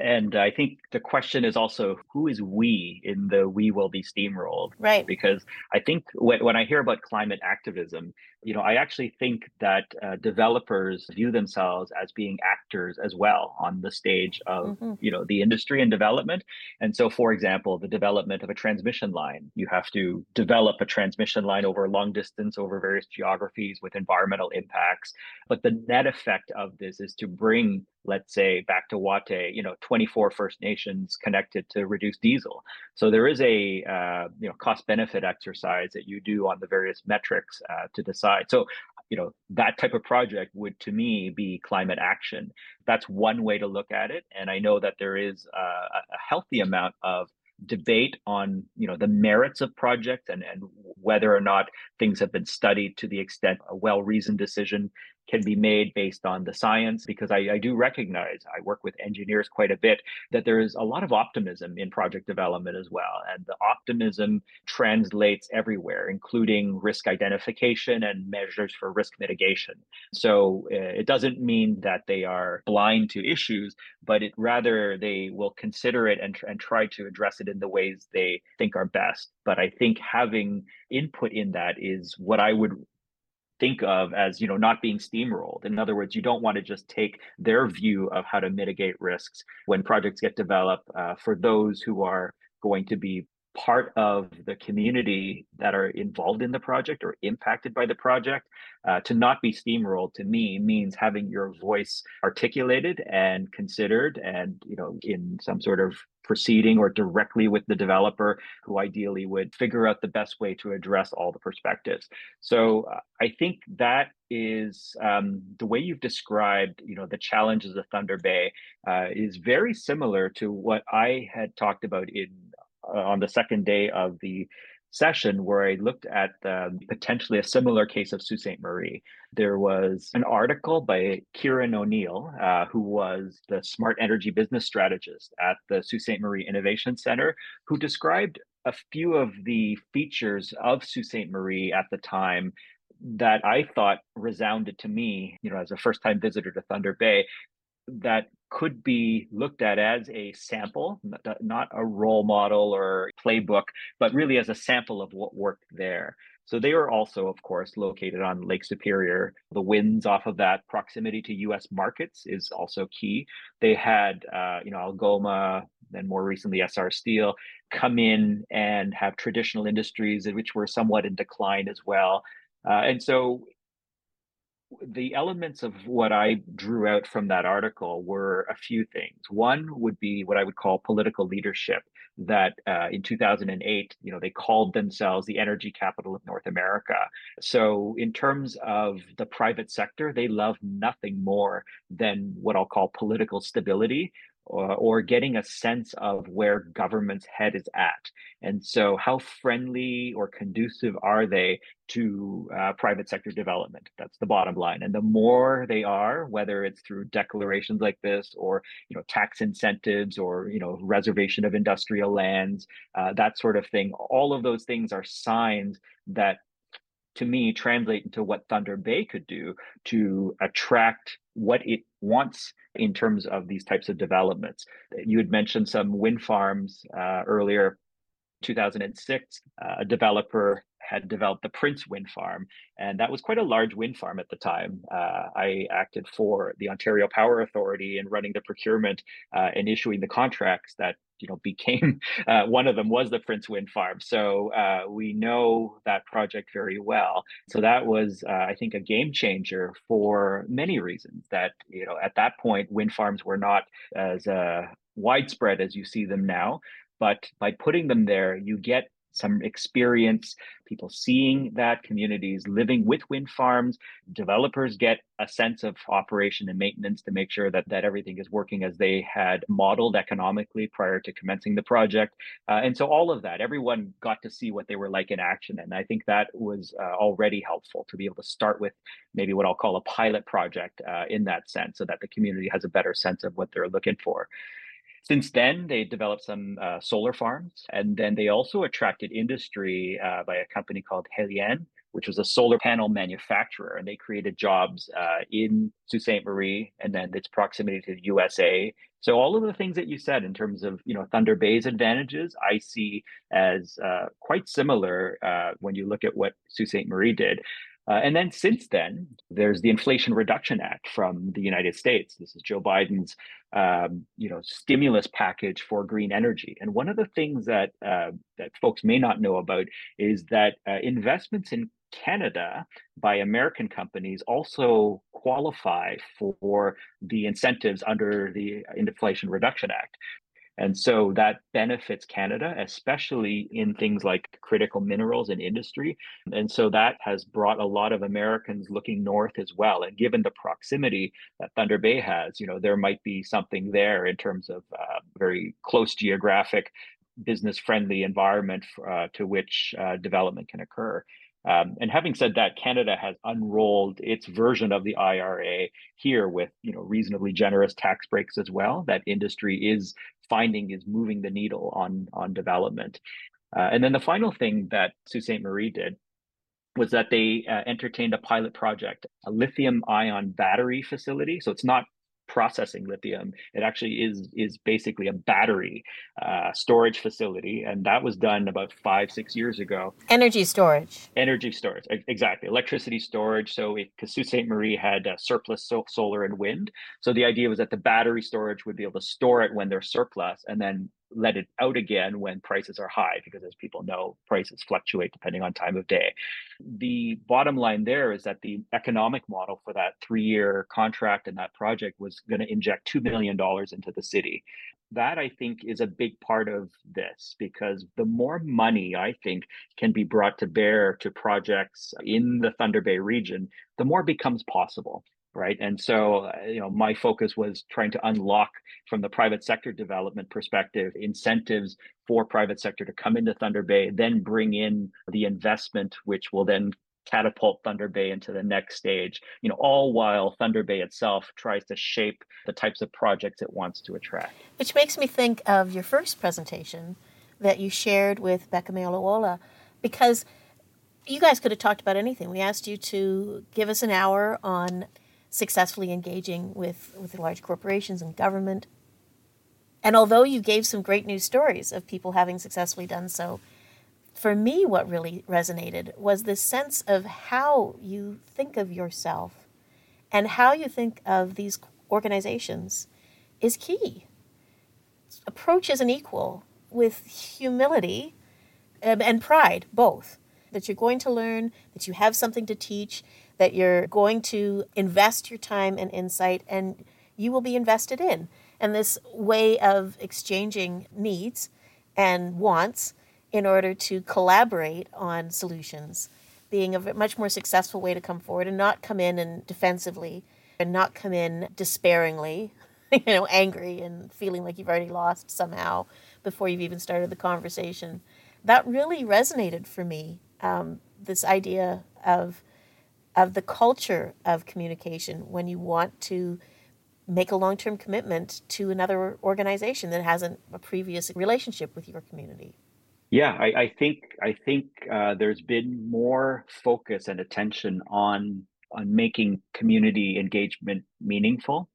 and I think the question is also who is we in the we will be steamrolled? Right. Because I think when, when I hear about climate activism, you know, I actually think that uh, developers view themselves as being actors as well on the stage of, mm-hmm. you know, the industry and development. And so, for example, the development of a transmission line, you have to develop a transmission line over a long distance over various geographies with environmental impacts. But the net effect of this is to bring, let's say, back to Watay, you know, 24 First Nations connected to reduce diesel. So there is a, uh, you know, cost benefit exercise that you do on the various metrics uh, to decide side. So, you know, that type of project would to me be climate action. That's one way to look at it. And I know that there is a, a healthy amount of debate on you know the merits of projects and and whether or not things have been studied to the extent a well reasoned decision can be made based on the science because I, I, do recognize i work with engineers quite a bit that there is a lot of optimism in project development as well and the optimism translates everywhere including risk identification and measures for risk mitigation. So uh, it doesn't mean that they are blind to issues but it rather they will consider it and, and try to address it in the ways they think are best. But i think having input in that is what i would think of as you know not being steamrolled in other words you don't want to just take their view of how to mitigate risks when projects get developed uh, for those who are going to be part of the community that are involved in the project or impacted by the project. Uh, to not be steamrolled to me means having your voice articulated and considered and you know in some sort of proceeding or directly with the developer who ideally would figure out the best way to address all the perspectives. So uh, i think that is um, the way you've described you know the challenges of thunder bay uh, is very similar to what i had talked about in uh, on the second day of the session where I looked at um, potentially a similar case of Sault Ste. Marie. There was an article by Kieran O'Neill, uh, who was the smart energy business strategist at the Sault Ste. Marie Innovation Center, who described a few of the features of Sault Ste. Marie at the time that I thought resounded to me, you know, as a first time visitor to Thunder Bay, that could be looked at as a sample, not a role model or playbook, but really as a sample of what worked there. So they are also, of course, located on Lake Superior. The winds off of that proximity to U.S. markets is also key. They had, uh, you know, Algoma, and more recently Essar Steel, come in and have traditional industries which were somewhat in decline as well. Uh, and so the elements of what I drew out from that article were a few things. One would be what I would call political leadership. That uh, in 2008, you know, they called themselves the energy capital of North America. So, in terms of the private sector, they love nothing more than what I'll call political stability or, or getting a sense of where government's head is at. And so, how friendly or conducive are they to uh, private sector development? That's the bottom line. And the more they are, whether it's through declarations like this, or you know, tax incentives, or you know, reservation of industrial lands, uh, that sort of thing. All of those things are signs that to me translate into what Thunder Bay could do to attract what it wants in terms of these types of developments. You had mentioned some wind farms uh, earlier. 2006, uh, a developer had developed the Prince Wind Farm, and that was quite a large wind farm at the time. Uh, I acted for the Ontario Power Authority in running the procurement uh, and issuing the contracts that you know became uh, one of them was the Prince Wind Farm. So uh, we know that project very well. So that was, uh, I think, a game changer for many reasons. That you know at that point, wind farms were not as uh, widespread as you see them now. But by putting them there, you get some experience, people seeing that, communities living with wind farms, developers get a sense of operation and maintenance to make sure that, that everything is working as they had modeled economically prior to commencing the project. Uh, and so all of that, everyone got to see what they were like in action. And I think that was uh, already helpful to be able to start with maybe what I'll call a pilot project uh, in that sense so that the community has a better sense of what they're looking for. Since then, they developed some uh, solar farms, and then they also attracted industry uh, by a company called Heliene, which was a solar panel manufacturer, and they created jobs uh, in Sault Ste. Marie and then its proximity to the USA. So all of the things that you said in terms of you know Thunder Bay's advantages, I see as uh, quite similar uh, when you look at what Sault Ste. Marie did. Uh, and then since then, there's the Inflation Reduction Act from the United States. This is Joe Biden's, um, you know, stimulus package for green energy. And one of the things that uh, that folks may not know about is that uh, investments in Canada by American companies also qualify for the incentives under the Inflation Reduction Act. And so that benefits Canada, especially in things like critical minerals and industry. And so that has brought a lot of Americans looking north as well. And given the proximity that Thunder Bay has, you know, there might be something there in terms of uh, very close geographic business friendly environment uh, to which uh, development can occur. Um, and having said that, Canada has unrolled its version of the IRA here with you know reasonably generous tax breaks as well. That industry is finding is moving the needle on on development. Uh, and then the final thing that Sault Ste. Marie did was that they uh, entertained a pilot project, a lithium ion battery facility. So it's not processing lithium. It actually is is basically a battery uh, storage facility, and that was done about five six years ago. Energy storage. Energy storage, exactly. Electricity storage. So because Sault Ste. Marie had uh, surplus so- solar and wind, so the idea was that the battery storage would be able to store it when there's surplus, and then let it out again when prices are high, because as people know, prices fluctuate depending on time of day. The bottom line there is that the economic model for that three year contract and that project was going to inject $2 million into the city. That I think is a big part of this because the more money I think can be brought to bear to projects in the Thunder Bay region, the more becomes possible right and so uh, you know my focus was trying to unlock from the private sector development perspective incentives for private sector to come into thunder bay then bring in the investment which will then catapult thunder bay into the next stage you know all while thunder bay itself tries to shape the types of projects it wants to attract which makes me think of your first presentation that you shared with becca Mealawola because you guys could have talked about anything. We asked you to give us an hour on successfully engaging with, with large corporations and government. And although you gave some great news stories of people having successfully done so, for me, what really resonated was this sense of how you think of yourself and how you think of these organizations is key. Approach as an equal with humility um, and pride, both. That you're going to learn, that you have something to teach, that you're going to invest your time and insight and you will be invested in. And this way of exchanging needs and wants in order to collaborate on solutions being a much more successful way to come forward and not come in and defensively and not come in despairingly, you know, angry and feeling like you've already lost somehow before you've even started the conversation. That really resonated for me. Um, this idea of of the culture of communication when you want to make a long-term commitment to another organization that hasn't a previous relationship with your community? Yeah i, I think i think uh, there's been more focus and attention on on making community engagement meaningful.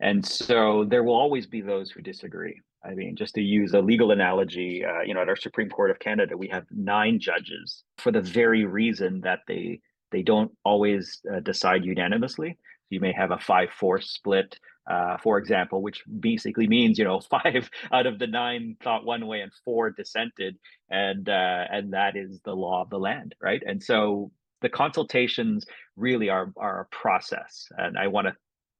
And so there will always be those who disagree. I mean just to use a legal analogy uh, you know at our supreme court of canada we have nine judges for the very reason that they they don't always uh, decide unanimously. You may have a 5 4 split, uh, for example, which basically means, you know, five out of the nine thought one way and four dissented. And, uh, and that is the law of the land, right? And so the consultations really are, are a process. And I want to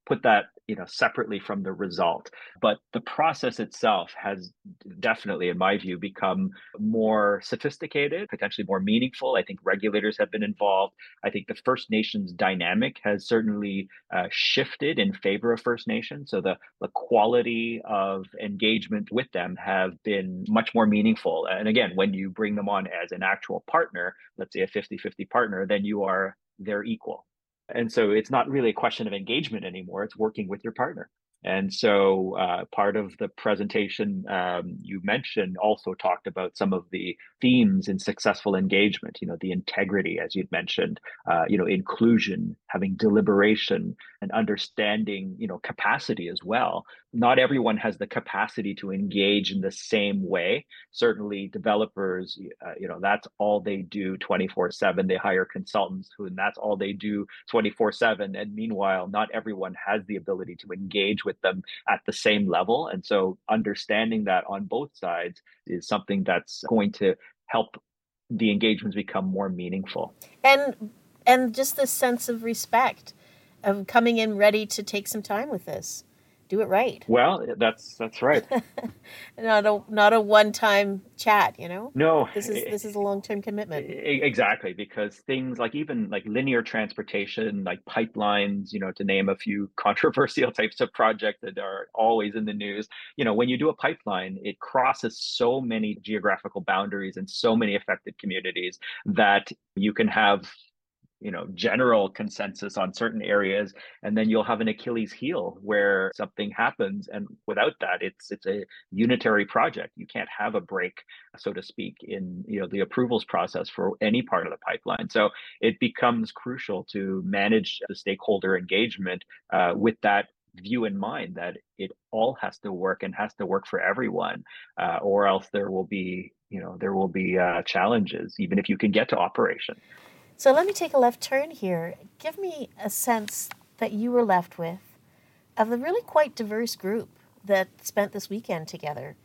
put that you know separately from the result. But the process itself has definitely in my view become more sophisticated potentially more meaningful. I think regulators have been involved. I think the first nations dynamic has certainly uh, shifted in favor of first nations. So the, the quality of engagement with them have been much more meaningful. And again when you bring them on as an actual partner let's say a 50-50 partner then you are their equal and so it's not really a question of engagement anymore, it's working with your partner. And so uh, part of the presentation um, you mentioned also talked about some of the themes in successful engagement, you know, the integrity, as you'd mentioned, uh, you know, inclusion, having deliberation and understanding, you know, capacity as well. Not everyone has the capacity to engage in the same way. Certainly developers, uh, you know, that's all they do 24 seven. They hire consultants who, and that's all they do 24 seven. And meanwhile, not everyone has the ability to engage with with them at the same level. And so understanding that on both sides is something that's going to help the engagements become more meaningful. And and just this sense of respect of coming in ready to take some time with this do it right. Well, that's that's right. not a not a one time chat, you know. No, this is this is a long term commitment. Exactly, because things like even like linear transportation, like pipelines, you know, to name a few controversial types of projects that are always in the news. You know, when you do a pipeline, it crosses so many geographical boundaries and so many affected communities that you can have you know general consensus on certain areas and then you'll have an achilles heel where something happens and without that it's it's a unitary project. You can't have a break so to speak in you know the approvals process for any part of the pipeline. So it becomes crucial to manage the stakeholder engagement uh, with that view in mind that it all has to work and has to work for everyone uh, or else there will be you know there will be uh, challenges even if you can get to operation so let me take a left turn here. Give me a sense that you were left with of the really quite diverse group that spent this weekend together.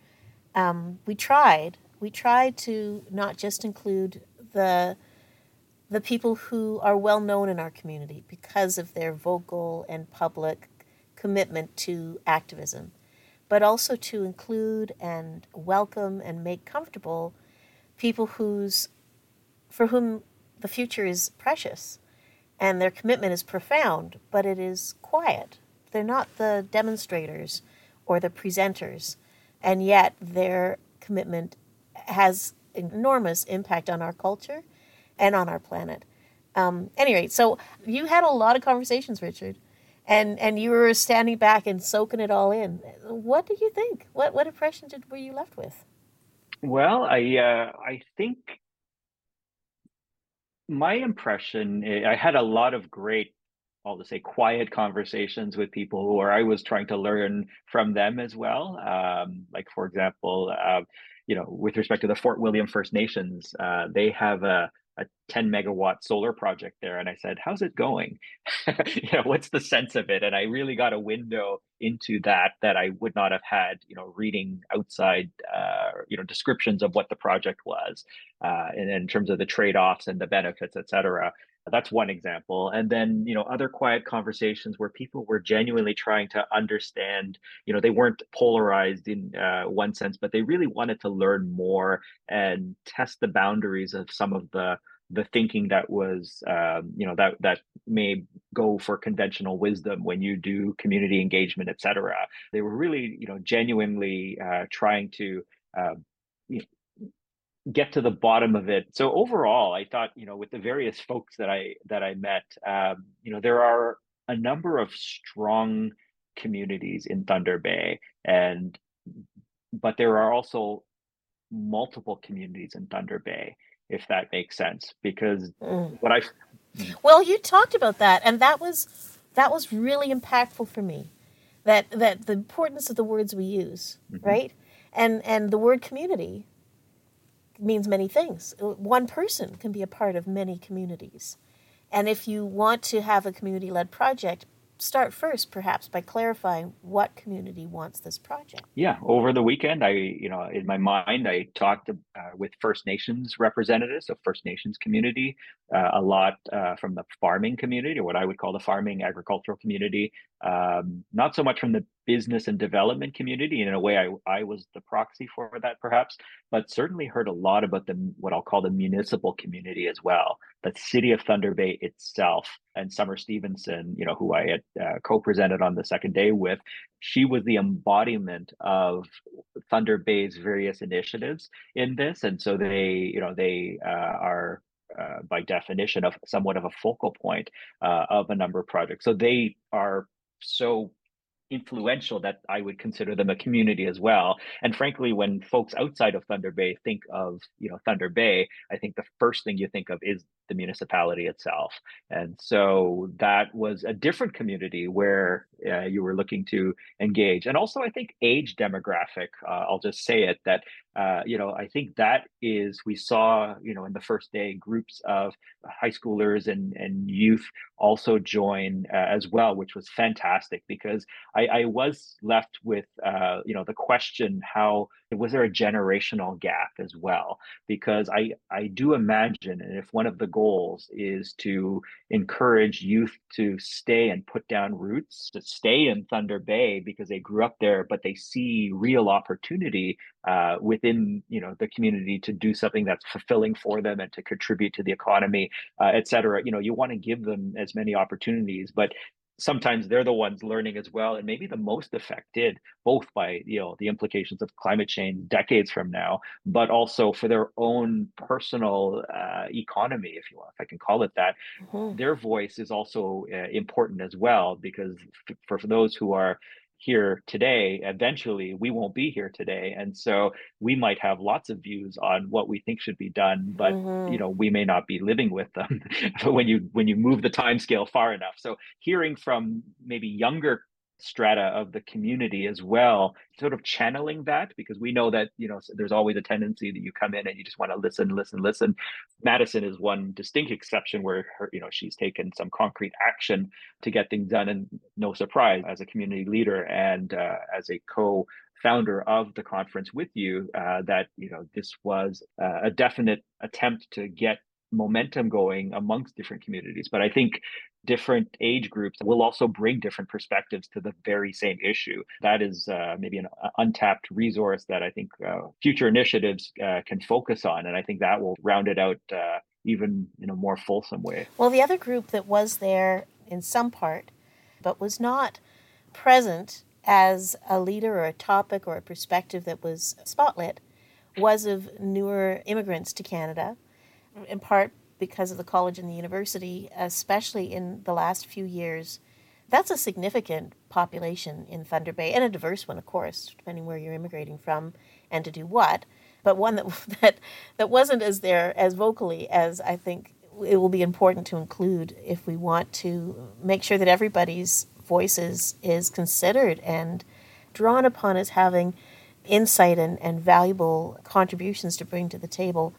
um, we tried. We tried to not just include the the people who are well known in our community because of their vocal and public commitment to activism, but also to include and welcome and make comfortable people whose for whom the future is precious and their commitment is profound, but it is quiet. They're not the demonstrators or the presenters, and yet their commitment has enormous impact on our culture and on our planet. Um, anyway, so you had a lot of conversations, Richard, and and you were standing back and soaking it all in. What did you think? What what impression did were you left with? Well, I uh, I think my impression eh, I had a lot of great I'll just say quiet conversations with people who are I was trying to learn from them as well. Um, like for example, uh, you know, with respect to the Fort William First Nations, uh, they have a a 10 megawatt solar project there and i said how's it going? You know what's the sense of it? And i really got a window into that that i would not have had you know reading outside uh, you know descriptions of what the project was uh, and in terms of the trade-offs and the benefits et cetera that's one example. And then you know other quiet conversations where people were genuinely trying to understand you know they weren't polarized in uh, one sense but they really wanted to learn more and test the boundaries of some of the the thinking that was um, you know that that may go for conventional wisdom when you do community engagement etc they were really you know genuinely uh, trying to uh, you know, get to the bottom of it. So overall, I thought, you know, with the various folks that I that I met, um, you know, there are a number of strong communities in Thunder Bay, and but there are also multiple communities in Thunder Bay, if that makes sense. Because mm. what I well, you talked about that, and that was that was really impactful for me. That that the importance of the words we use, mm-hmm. right? And and the word community means many things. One person can be a part of many communities. And if you want to have a community led project, start first perhaps by clarifying what community wants this project yeah over the weekend i you know in my mind i talked uh, with first nations representatives of first nations community uh, a lot uh, from the farming community or what i would call the farming agricultural community um, not so much from the business and development community. and In a way, I, I was the proxy for that, perhaps, but certainly heard a lot about the what I'll call the municipal community as well. The city of Thunder Bay itself, and Summer Stevenson, you know, who I had uh, co-presented on the second day with, she was the embodiment of Thunder Bay's various initiatives in this, and so they, you know, they uh, are uh, by definition of somewhat of a focal point uh, of a number of projects. So they are so influential that I would consider them a community as well. And frankly, when folks outside of Thunder Bay think of you know Thunder Bay, I think the first thing you think of is the municipality itself. And so that was a different community where uh, you were looking to engage. And also, I think age demographic. Uh, I'll just say it that uh, you know I think that is we saw you know in the first day groups of high schoolers and and youth also join uh, as well, which was fantastic because I, I was left with uh, you know the question how was there a generational gap as well? Because I I do imagine and if one of the goals is to encourage youth to stay and put down roots to stay in Thunder Bay because they grew up there but they see real opportunity uh, within you know the community to do something that's fulfilling for them and to contribute to the economy uh, et cetera. You know you want to give them as many opportunities but sometimes they're the ones learning as well and maybe the most affected both by you know the implications of climate change decades from now but also for their own personal uh, economy if you want if i can call it that mm-hmm. their voice is also uh, important as well because for, for those who are here today eventually we won't be here today and so we might have lots of views on what we think should be done but mm-hmm. you know we may not be living with them when you when you move the time scale far enough so hearing from maybe younger strata of the community as well sort of channeling that because we know that you know there's always a tendency that you come in and you just want to listen listen listen. Madison is one distinct exception where her you know she's taken some concrete action to get things done and no surprise as a community leader and uh, as a co founder of the conference with you uh, that you know this was uh, a definite attempt to get momentum going amongst different communities. But I think different age groups will also bring different perspectives to the very same issue. That is uh, maybe an uh, untapped resource that I think uh, future initiatives uh, can focus on. And I think that will round it out uh, even in a more fulsome way. Well, the other group that was there in some part, but was not present as a leader or a topic or a perspective that was spotlit was of newer immigrants to Canada in part because of the college and the university, especially in the last few years. That's a significant population in Thunder Bay, and a diverse one, of course, depending where you're immigrating from and to do what. But one that that that wasn't as there as vocally as I think it will be important to include if we want to make sure that everybody's voices is considered and drawn upon as having insight and, and valuable contributions to bring to the table.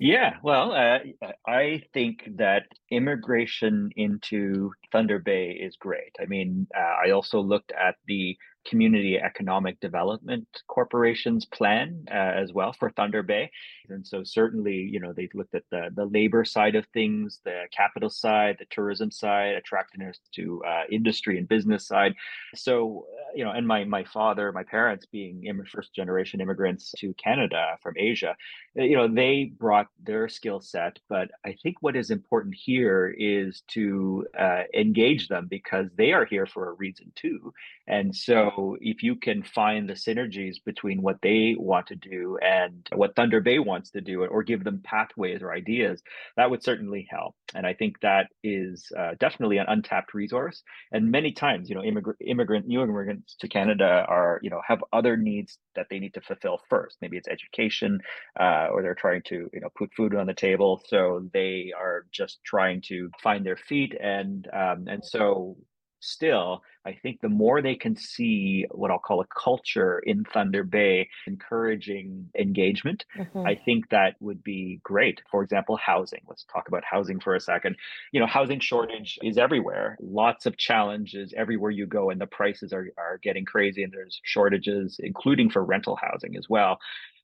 Yeah, well, uh, I think that immigration into Thunder Bay is great. I mean, uh, I also looked at the Community Economic Development Corporation's plan uh, as well for Thunder Bay. And so certainly, you know, they've looked at the, the labor side of things, the capital side, the tourism side, attractiveness to uh, industry and business side. So, uh, you know, and my my father, my parents being first generation immigrants to Canada from Asia, uh, you know, they brought their skill set. But I think what is important here is to uh, engage them because they are here for a reason too. And so if you can find the synergies between what they want to do and what Thunder Bay wants to do, or give them pathways or ideas, that would certainly help. And I think that is uh, definitely an untapped resource. And many times, you know, immigrant, immigrant, new immigrants to Canada are, you know, have other needs that they need to fulfill first. Maybe it's education, uh, or they're trying to, you know, put food on the table. So they are just trying to find their feet. And um, and so still, I think the more they can see what I'll call a culture in Thunder Bay encouraging engagement, mm-hmm. I think that would be great. For example, housing. Let's talk about housing for a second. You know, housing shortage is everywhere. Lots of challenges everywhere you go, and the prices are, are getting crazy, and there's shortages, including for rental housing as well.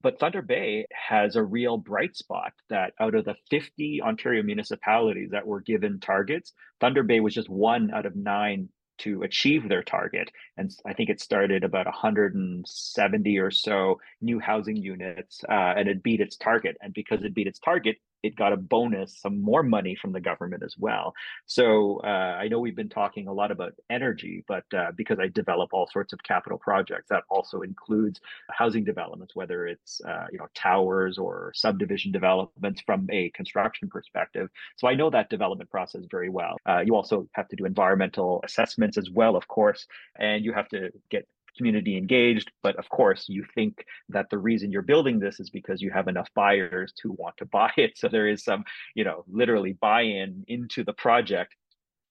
But Thunder Bay has a real bright spot that out of the 50 Ontario municipalities that were given targets, Thunder Bay was just one out of nine to achieve their target. And I think it started about 170 or so new housing units, uh, and it beat its target. And because it beat its target, it got a bonus, some more money from the government as well. So uh, I know we've been talking a lot about energy, but uh, because I develop all sorts of capital projects, that also includes housing developments, whether it's uh, you know towers or subdivision developments from a construction perspective. So I know that development process very well. Uh, you also have to do environmental assessments as well, of course, and you have to get community engaged. But of course, you think that the reason you're building this is because you have enough buyers to want to buy it. So there is some, you know, literally buy in into the project.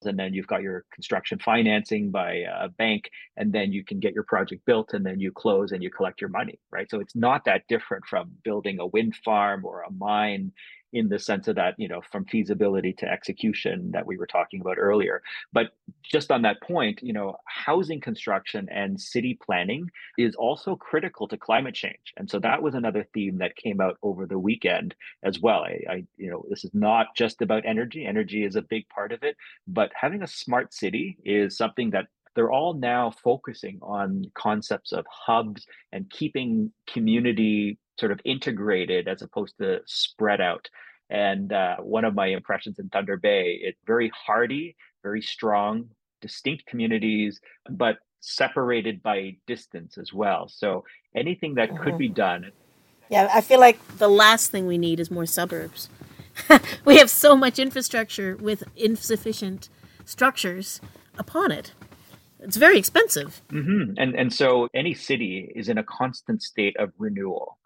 And then you've got your construction financing by a bank, and then you can get your project built, and then you close and you collect your money, right? So it's not that different from building a wind farm or a mine in the sense of that, you know, from feasibility to execution that we were talking about earlier. But just on that point, you know, housing construction and city planning is also critical to climate change. And so that was another theme that came out over the weekend as well. I, I you know, this is not just about energy. Energy is a big part of it, but having a smart city is something that they're all now focusing on concepts of hubs and keeping community sort of integrated as opposed to spread out. And uh, one of my impressions in Thunder Bay, it's very hardy, very strong, distinct communities, but separated by distance as well. So anything that mm-hmm. could be done. Yeah, I feel like the last thing we need is more suburbs. we have so much infrastructure with insufficient structures upon it. It's very expensive. Mm-hmm. And and so any city is in a constant state of renewal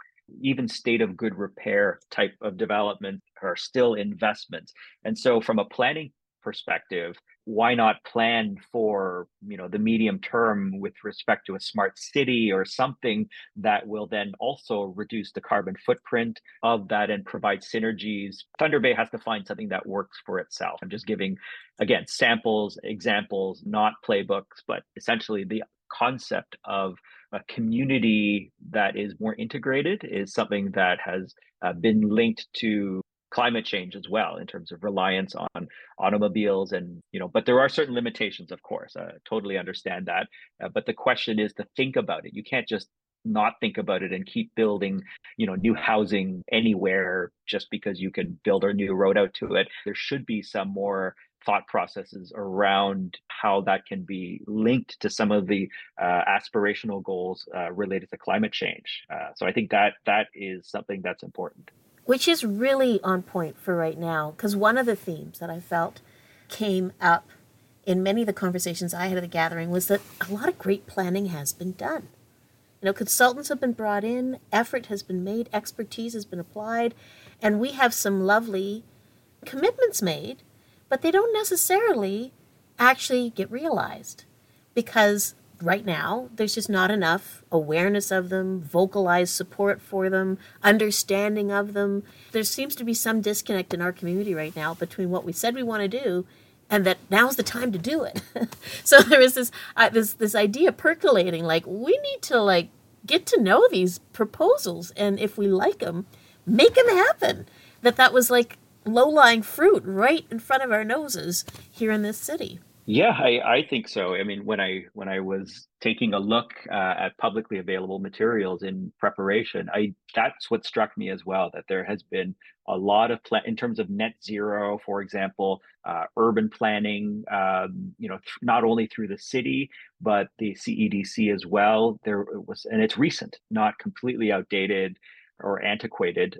even state of good repair type of development are still investments. And so, from a planning perspective, why not plan for you know the medium term with respect to a smart city or something that will then also reduce the carbon footprint of that and provide synergies thunder bay has to find something that works for itself i'm just giving again samples examples not playbooks but essentially the concept of a community that is more integrated is something that has uh, been linked to climate change as well in terms of reliance on automobiles and you know but there are certain limitations of course. I totally understand that. Uh, but the question is to think about it. You can't just not think about it and keep building you know new housing anywhere just because you can build a new road out to it. There should be some more thought processes around how that can be linked to some of the uh, aspirational goals uh, related to climate change uh, so i think that that is something that's important which is really on point for right now. Because one of the themes that I felt came up in many of the conversations I had at the gathering was that a lot of great planning has been done. You know, consultants have been brought in, effort has been made, expertise has been applied, and we have some lovely commitments made, but they don't necessarily actually get realized because right now there's just not enough awareness of them, vocalized support for them, understanding of them. There seems to be some disconnect in our community right now between what we said we want to do and that now's the time to do it. so there is this uh, this this idea percolating like we need to like get to know these proposals and if we like them, make them happen. That that was like low-lying fruit right in front of our noses here in this city. Yeah, I, I think so. I mean, when I when I was taking a look uh, at publicly available materials in preparation, I that's what struck me as well. That there has been a lot of plan in terms of net zero, for example, uh, urban planning. Um, you know, th- not only through the city but the CEDC as well. There was, and it's recent, not completely outdated or antiquated.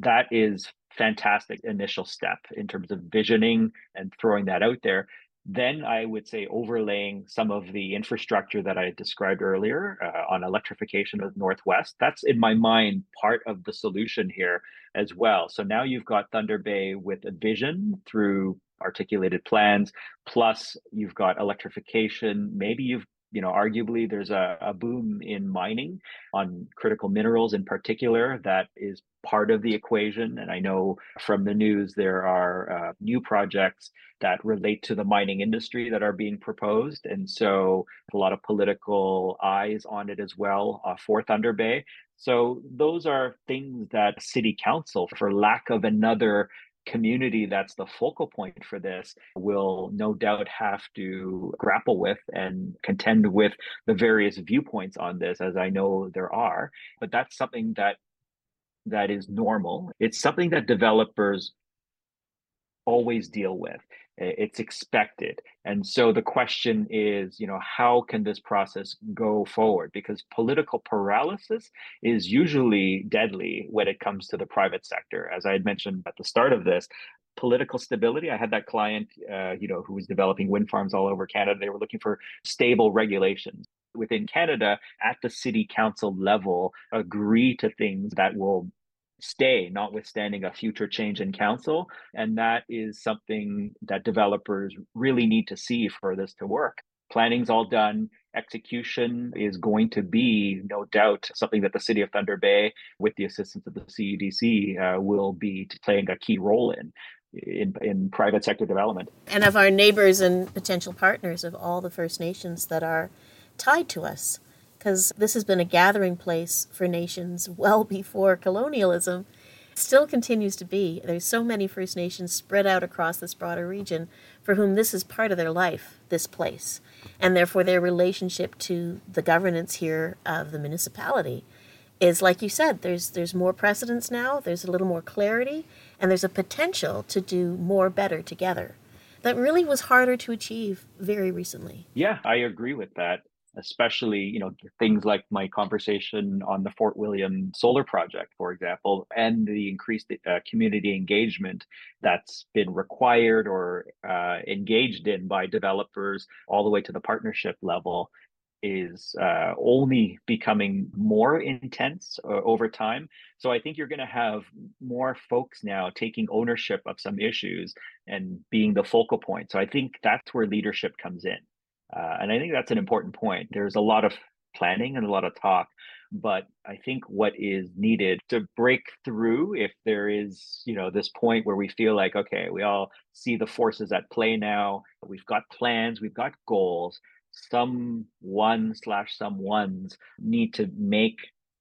That is fantastic initial step in terms of visioning and throwing that out there then I would say overlaying some of the infrastructure that I described earlier uh, on electrification of Northwest. That's in my mind part of the solution here as well. So now you've got Thunder Bay with a vision through articulated plans, plus you've got electrification. Maybe you've you know, arguably there's a, a boom in mining on critical minerals in particular that is part of the equation. And I know from the news there are uh, new projects that relate to the mining industry that are being proposed. And so a lot of political eyes on it as well uh, for Thunder Bay. So those are things that city council, for lack of another community that's the focal point for this will no doubt have to grapple with and contend with the various viewpoints on this as i know there are. But that's something that that is normal. It's something that developers always deal with it's expected. And so the question is you know how can this process go forward? Because political paralysis is usually deadly when it comes to the private sector. As i had mentioned at the start of this political stability i had that client uh, you know who was developing wind farms all over canada. They were looking for stable regulations. Within canada at the city council level agree to things that will stay, notwithstanding a future change in council. And that is something that developers really need to see for this to work. Planning's all done. Execution is going to be, no doubt, something that the city of Thunder Bay, with the assistance of the CEDC, uh, will be playing a key role in. In, in private sector development. And of our neighbors and potential partners of all the First Nations that are tied to us because this has been a gathering place for nations well before colonialism. Still continues to be. There's so many First Nations spread out across this broader region for whom this is part of their life, this place, and therefore their relationship to the governance here of the municipality is like you said there's there's more precedence now there's a little more clarity and there's a potential to do more better together that really was harder to achieve very recently yeah i agree with that especially you know things like my conversation on the Fort William solar project for example and the increased uh, community engagement that's been required or uh, engaged in by developers all the way to the partnership level is uh, only becoming more intense uh, over time. So I think you're going to have more folks now taking ownership of some issues and being the focal point. So I think that's where leadership comes in. Uh, and I think that's an important point. There's a lot of planning and a lot of talk, but I think what is needed to break through, if there is, you know, this point where we feel like, okay, we all see the forces at play now, we've got plans, we've got goals, some one slash some ones need to make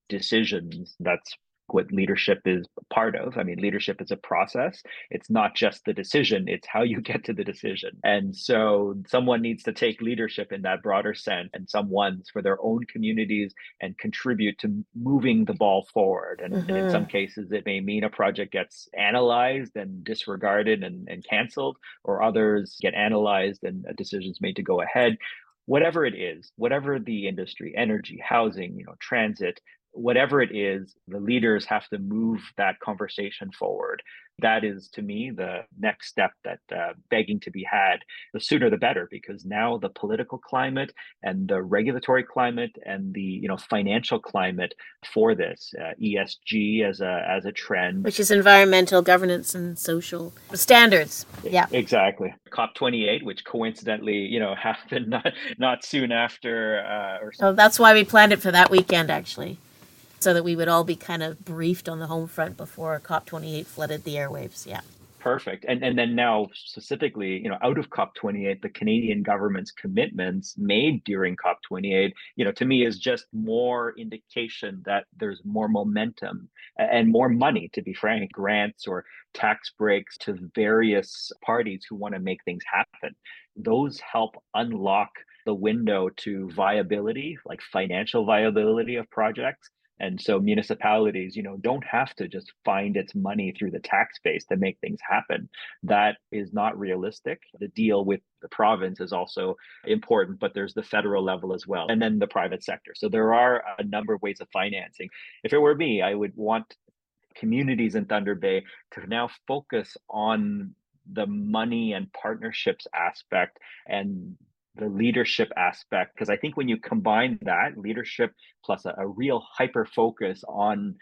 decisions that's what leadership is part of. I mean, leadership is a process. It's not just the decision, it's how you get to the decision. And so someone needs to take leadership in that broader sense and someone's for their own communities and contribute to moving the ball forward. And, mm-hmm. and, in some mm-hmm. cases, it may mean a project gets analyzed and disregarded and, and canceled, or others get analyzed and a decision's made to go ahead whatever it is, whatever the industry, energy, housing, you know, transit, whatever it is, the leaders have to move that conversation forward. That is, to me, the next step that uh, begging to be had. The sooner the better, because now the political climate and the regulatory climate and the you know financial climate for this uh, ESG as a as a trend, which is environmental governance and social standards. Yeah, exactly. COP 28, which coincidentally you know happened not not soon after. Uh, or... Oh, that's why we planned it for that weekend, actually so that we would all be kind of briefed on the home front before COP28 flooded the airwaves. Yeah. Perfect. And and then now specifically, you know, out of COP28, the Canadian government's commitments made during COP28, you know, to me is just more indication that there's more momentum and more money, to be frank, grants or tax breaks to various parties who want to make things happen. Those help unlock the window to viability, like financial viability of projects and so municipalities, you know, don't have to just find its money through the tax base to make things happen. That is not realistic. The deal with the province is also important, but there's the federal level as well, and then the private sector. So there are a number of ways of financing. If it were me, I would want communities in Thunder Bay to now focus on the money and partnerships aspect and the leadership aspect because i think when you combine that leadership plus a, a real hyper focus on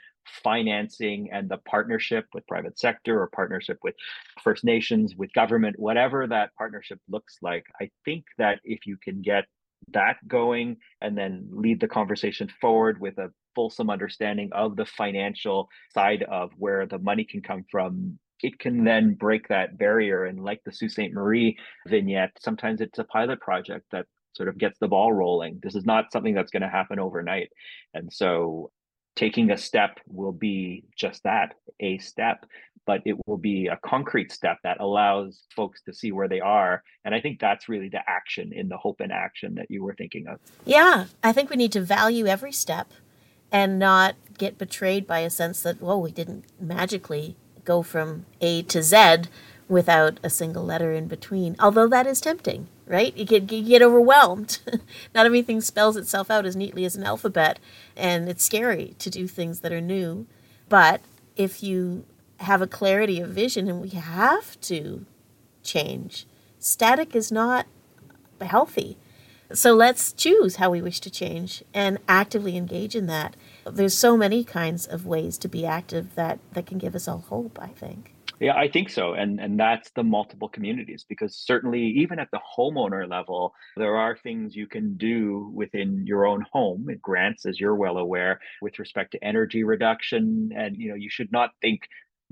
financing and the partnership with private sector or partnership with first nations with government whatever that partnership looks like i think that if you can get that going and then lead the conversation forward with a fulsome understanding of the financial side of where the money can come from it can then break that barrier. And like the Sault Ste. Marie vignette, sometimes it's a pilot project that sort of gets the ball rolling. This is not something that's going to happen overnight. And so taking a step will be just that a step but it will be a concrete step that allows folks to see where they are and i think that's really the action in the hope and action that you were thinking of yeah i think we need to value every step and not get betrayed by a sense that well, we didn't magically go from A to Z without a single letter in between. Although that is tempting, right? You get, you get overwhelmed. Not everything spells itself out as neatly as an alphabet, and it's scary to do things that are new. But if you have a clarity of vision, and we have to change, static is not healthy. So let's choose how we wish to change and actively engage in that there's so many kinds of ways to be active that that can give us all hope i think. Yeah i think so and and that's the multiple communities because certainly even at the homeowner level there are things you can do within your own home. Grants as you're well aware with respect to energy reduction and you know you should not think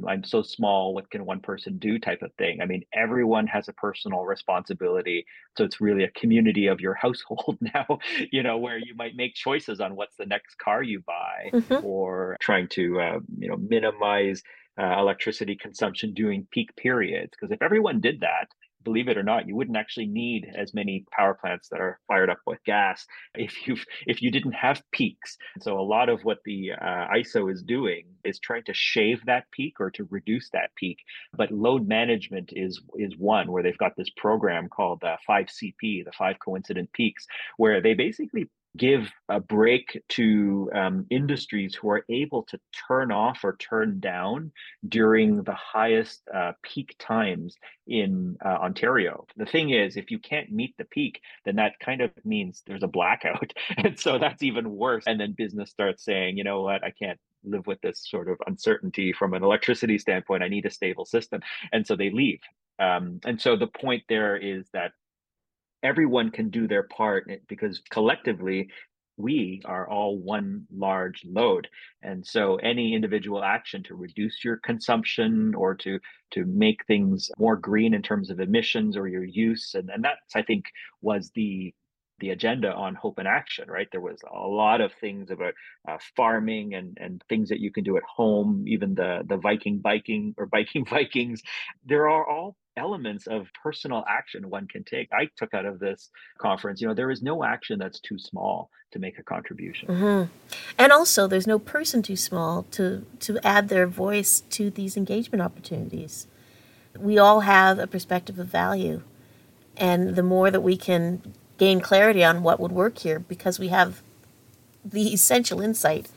I'm so small, what can one person do type of thing. I mean, everyone has a personal responsibility. So it's really a community of your household now, you know, where you might make choices on what's the next car you buy mm-hmm. or trying to, uh, you know, minimize uh, electricity consumption during peak periods. Because if everyone did that, believe it or not, you wouldn't actually need as many power plants that are fired up with gas if you if you didn't have peaks. So a lot of what the uh, ISO is doing is trying to shave that peak or to reduce that peak. But load management is is one where they've got this program called uh, 5CP, the five coincident peaks, where they basically give a break to um, industries who are able to turn off or turn down during the highest uh, peak times in uh, Ontario. The thing is, if you can't meet the peak, then that kind of means there's a blackout. and so that's even worse. And then business starts saying, you know what, I can't live with this sort of uncertainty from an electricity standpoint. I need a stable system. And so they leave. Um, and so the point there is that everyone can do their part because collectively we are all one large load. And so any individual action to reduce your consumption or to to make things more green in terms of emissions or your use and, and that's i think was the the agenda on hope and action right? There was a lot of things about uh, farming and and things that you can do at home even the the viking biking or biking vikings. There are all elements of personal action one can take. I took out of this conference you know there is no action that's too small to make a contribution. Mm-hmm. and also there's no person too small to to add their voice to these engagement opportunities. We all have a perspective of value and the more that we can gain clarity on what would work here because we have the essential insight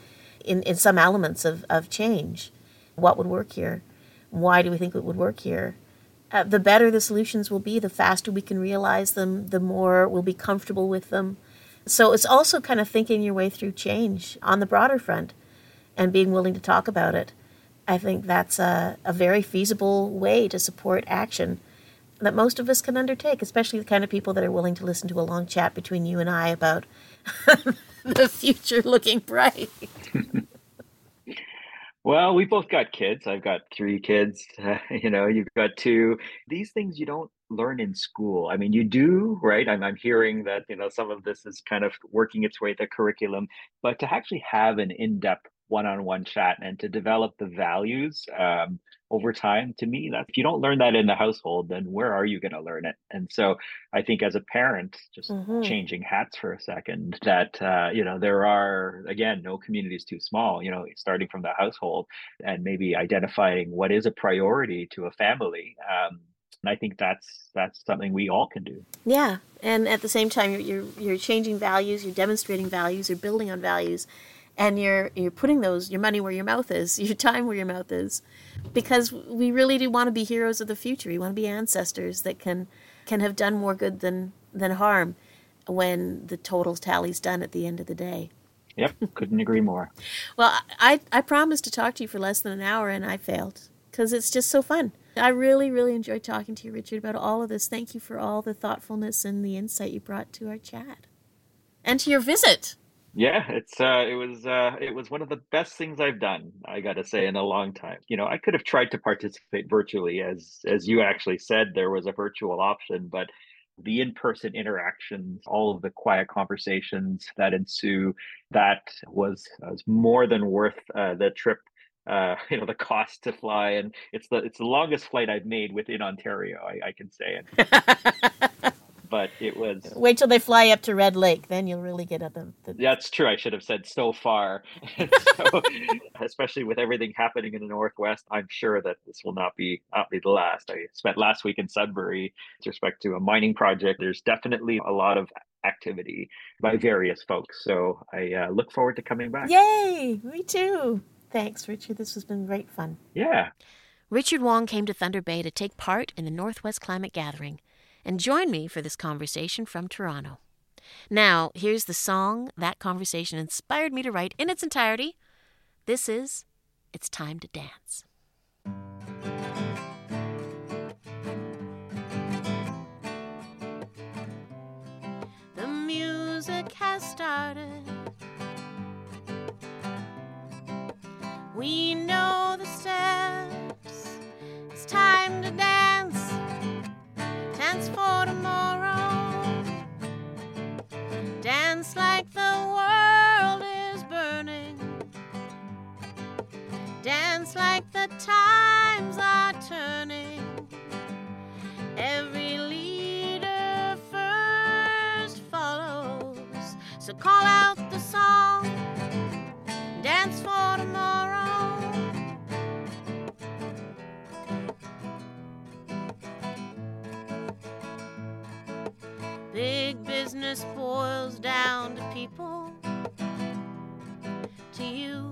in, in some elements of, of change. What would work here? Why do we think it would work here? Uh, the better the solutions will be, the faster we can realize them, the more we'll be comfortable with them. So it's also kind of thinking your way through change on the broader front and being willing to talk about it. I think that's a, a very feasible way to support action that most of us can undertake, especially the kind of people that are willing to listen to a long chat between you and I about the future looking bright. well, we both got kids. I've got three kids. Uh, you know, you've got two. These things you don't learn in school. I mean, you do, right? I'm, I'm hearing that, you know, some of this is kind of working its way the curriculum, but to actually have an in depth one-on-one chat and to develop the values um, over time to me that if you don't learn that in the household then where are you going to learn it and so i think as a parent just mm-hmm. changing hats for a second that uh, you know there are again no community is too small you know starting from the household and maybe identifying what is a priority to a family um, and I think that's that's something we all can do. Yeah, and at the same time, you're you're, you're changing values, you're demonstrating values, you're building on values, and you're you're putting those your money where your mouth is, your time where your mouth is, because we really do want to be heroes of the future. We want to be ancestors that can can have done more good than than harm when the total tally's done at the end of the day. Yep, couldn't agree more. well, I I promised to talk to you for less than an hour, and I failed because it's just so fun. I really, really enjoyed talking to you, Richard, about all of this. Thank you for all the thoughtfulness and the insight you brought to our chat and to your visit. Yeah, it's uh it was uh it was one of the best things I've done, I got to say in a long time. You know, I could have tried to participate virtually as as you actually said there was a virtual option, but the in-person interactions, all of the quiet conversations that ensue, that was was more than worth uh, the trip uh, you know the cost to fly and it's the it's the longest flight I've made within Ontario I, I can say it but it was. Wait till they fly up to Red Lake, then you'll really get at them. The... That's true. I should have said so far. so, especially with everything happening in the Northwest, I'm sure that this will not be not be the last. I spent last week in Sudbury with respect to a mining project. There's definitely a lot of activity by various folks. So I uh, look forward to coming back. Yay! Me too. Thanks, Richard. This has been great fun. Yeah. Richard Wong came to Thunder Bay to take part in the Northwest Climate Gathering and join me for this conversation from Toronto. Now, here's the song that conversation inspired me to write in its entirety. This is It's Time to Dance. The music has started. We know Like the world is burning. Dance like the times are turning. Every leader first follows. So call out the song. just boils down to people, to you.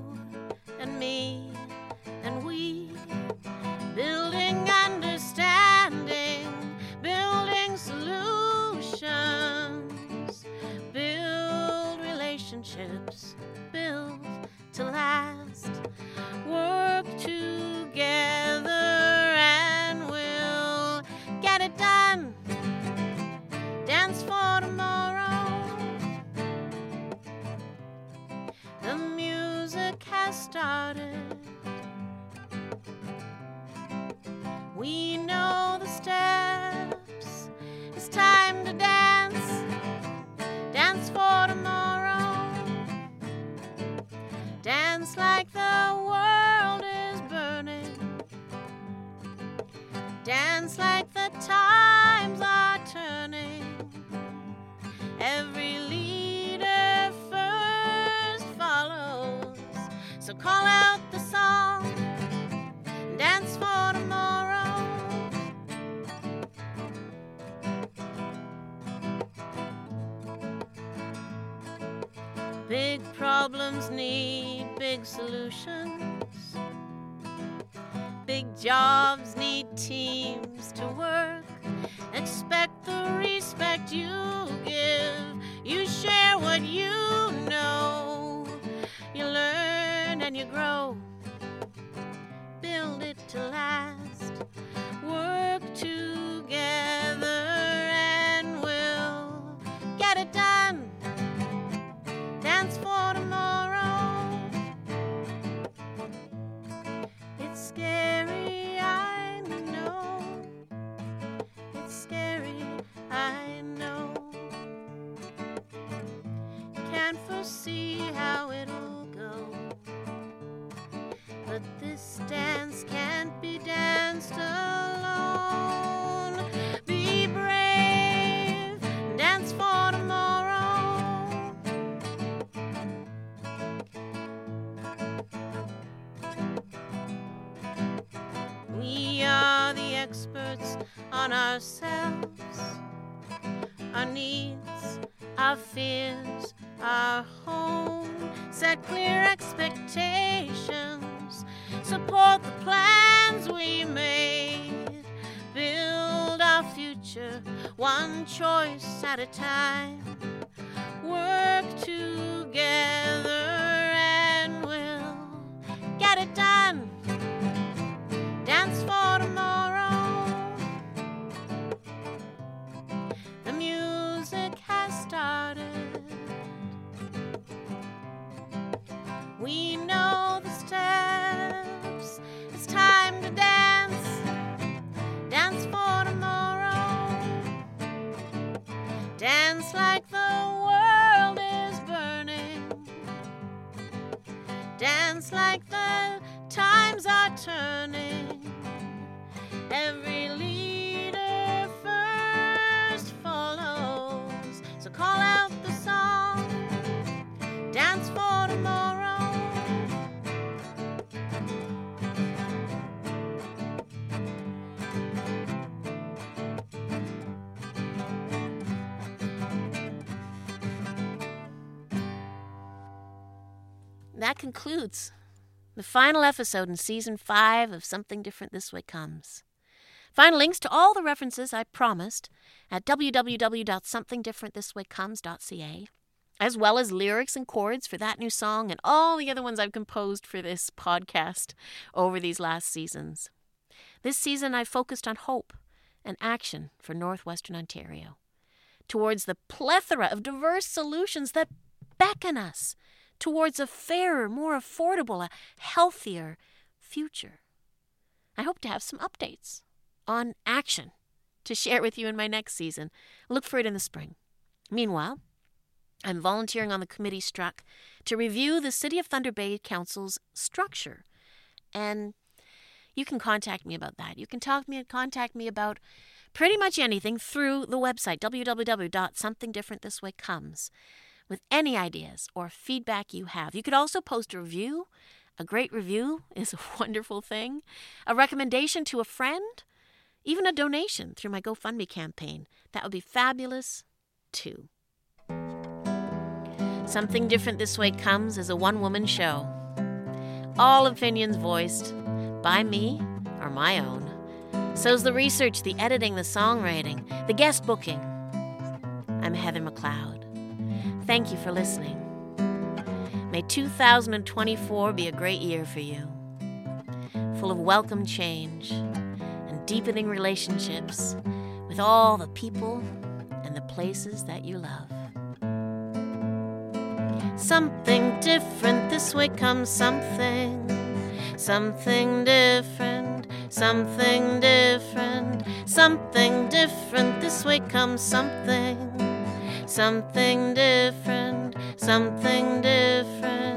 We know the steps. It's time to dance. Dance for tomorrow. Dance like the world is burning. Dance like the times are turning. Every leader first follows. So call out problems need big solutions. Big jobs need teams to work. Expect the respect you give. You share what you know. You learn and you grow. Build it to last. Can't how at a time. That concludes the final episode in season five of Something Different This Way Comes. Find links to all the references I promised at www.somethingdifferentthiswaycomes.ca, as well as lyrics and chords for that new song and all the other ones I've composed for this podcast over these last seasons. This season, I focused on hope and action for Northwestern Ontario, towards the plethora of diverse solutions that beckon us towards a fairer, more affordable, a healthier future. I hope to have some updates on action to share with you in my next season. Look for it in the spring. Meanwhile, I'm volunteering on the committee struck to review the City of Thunder Bay Council's structure. And you can contact me about that. You can talk me and contact me about pretty much anything through the website www.somethingdifferentthiswaycomes with any ideas or feedback you have. You could also post a review. A great review is a wonderful thing. A recommendation to a friend, even a donation through my GoFundMe campaign. That would be fabulous too. Something Different This Way comes as a one woman show. All opinions voiced by me are my own. So's the research, the editing, the songwriting, the guest booking. I'm Heather McLeod. Thank you for listening. May 2024 be a great year for you, full of welcome change and deepening relationships with all the people and the places that you love. Something different, this way comes something. Something different, something different, something different, this way comes something. Something different, something different.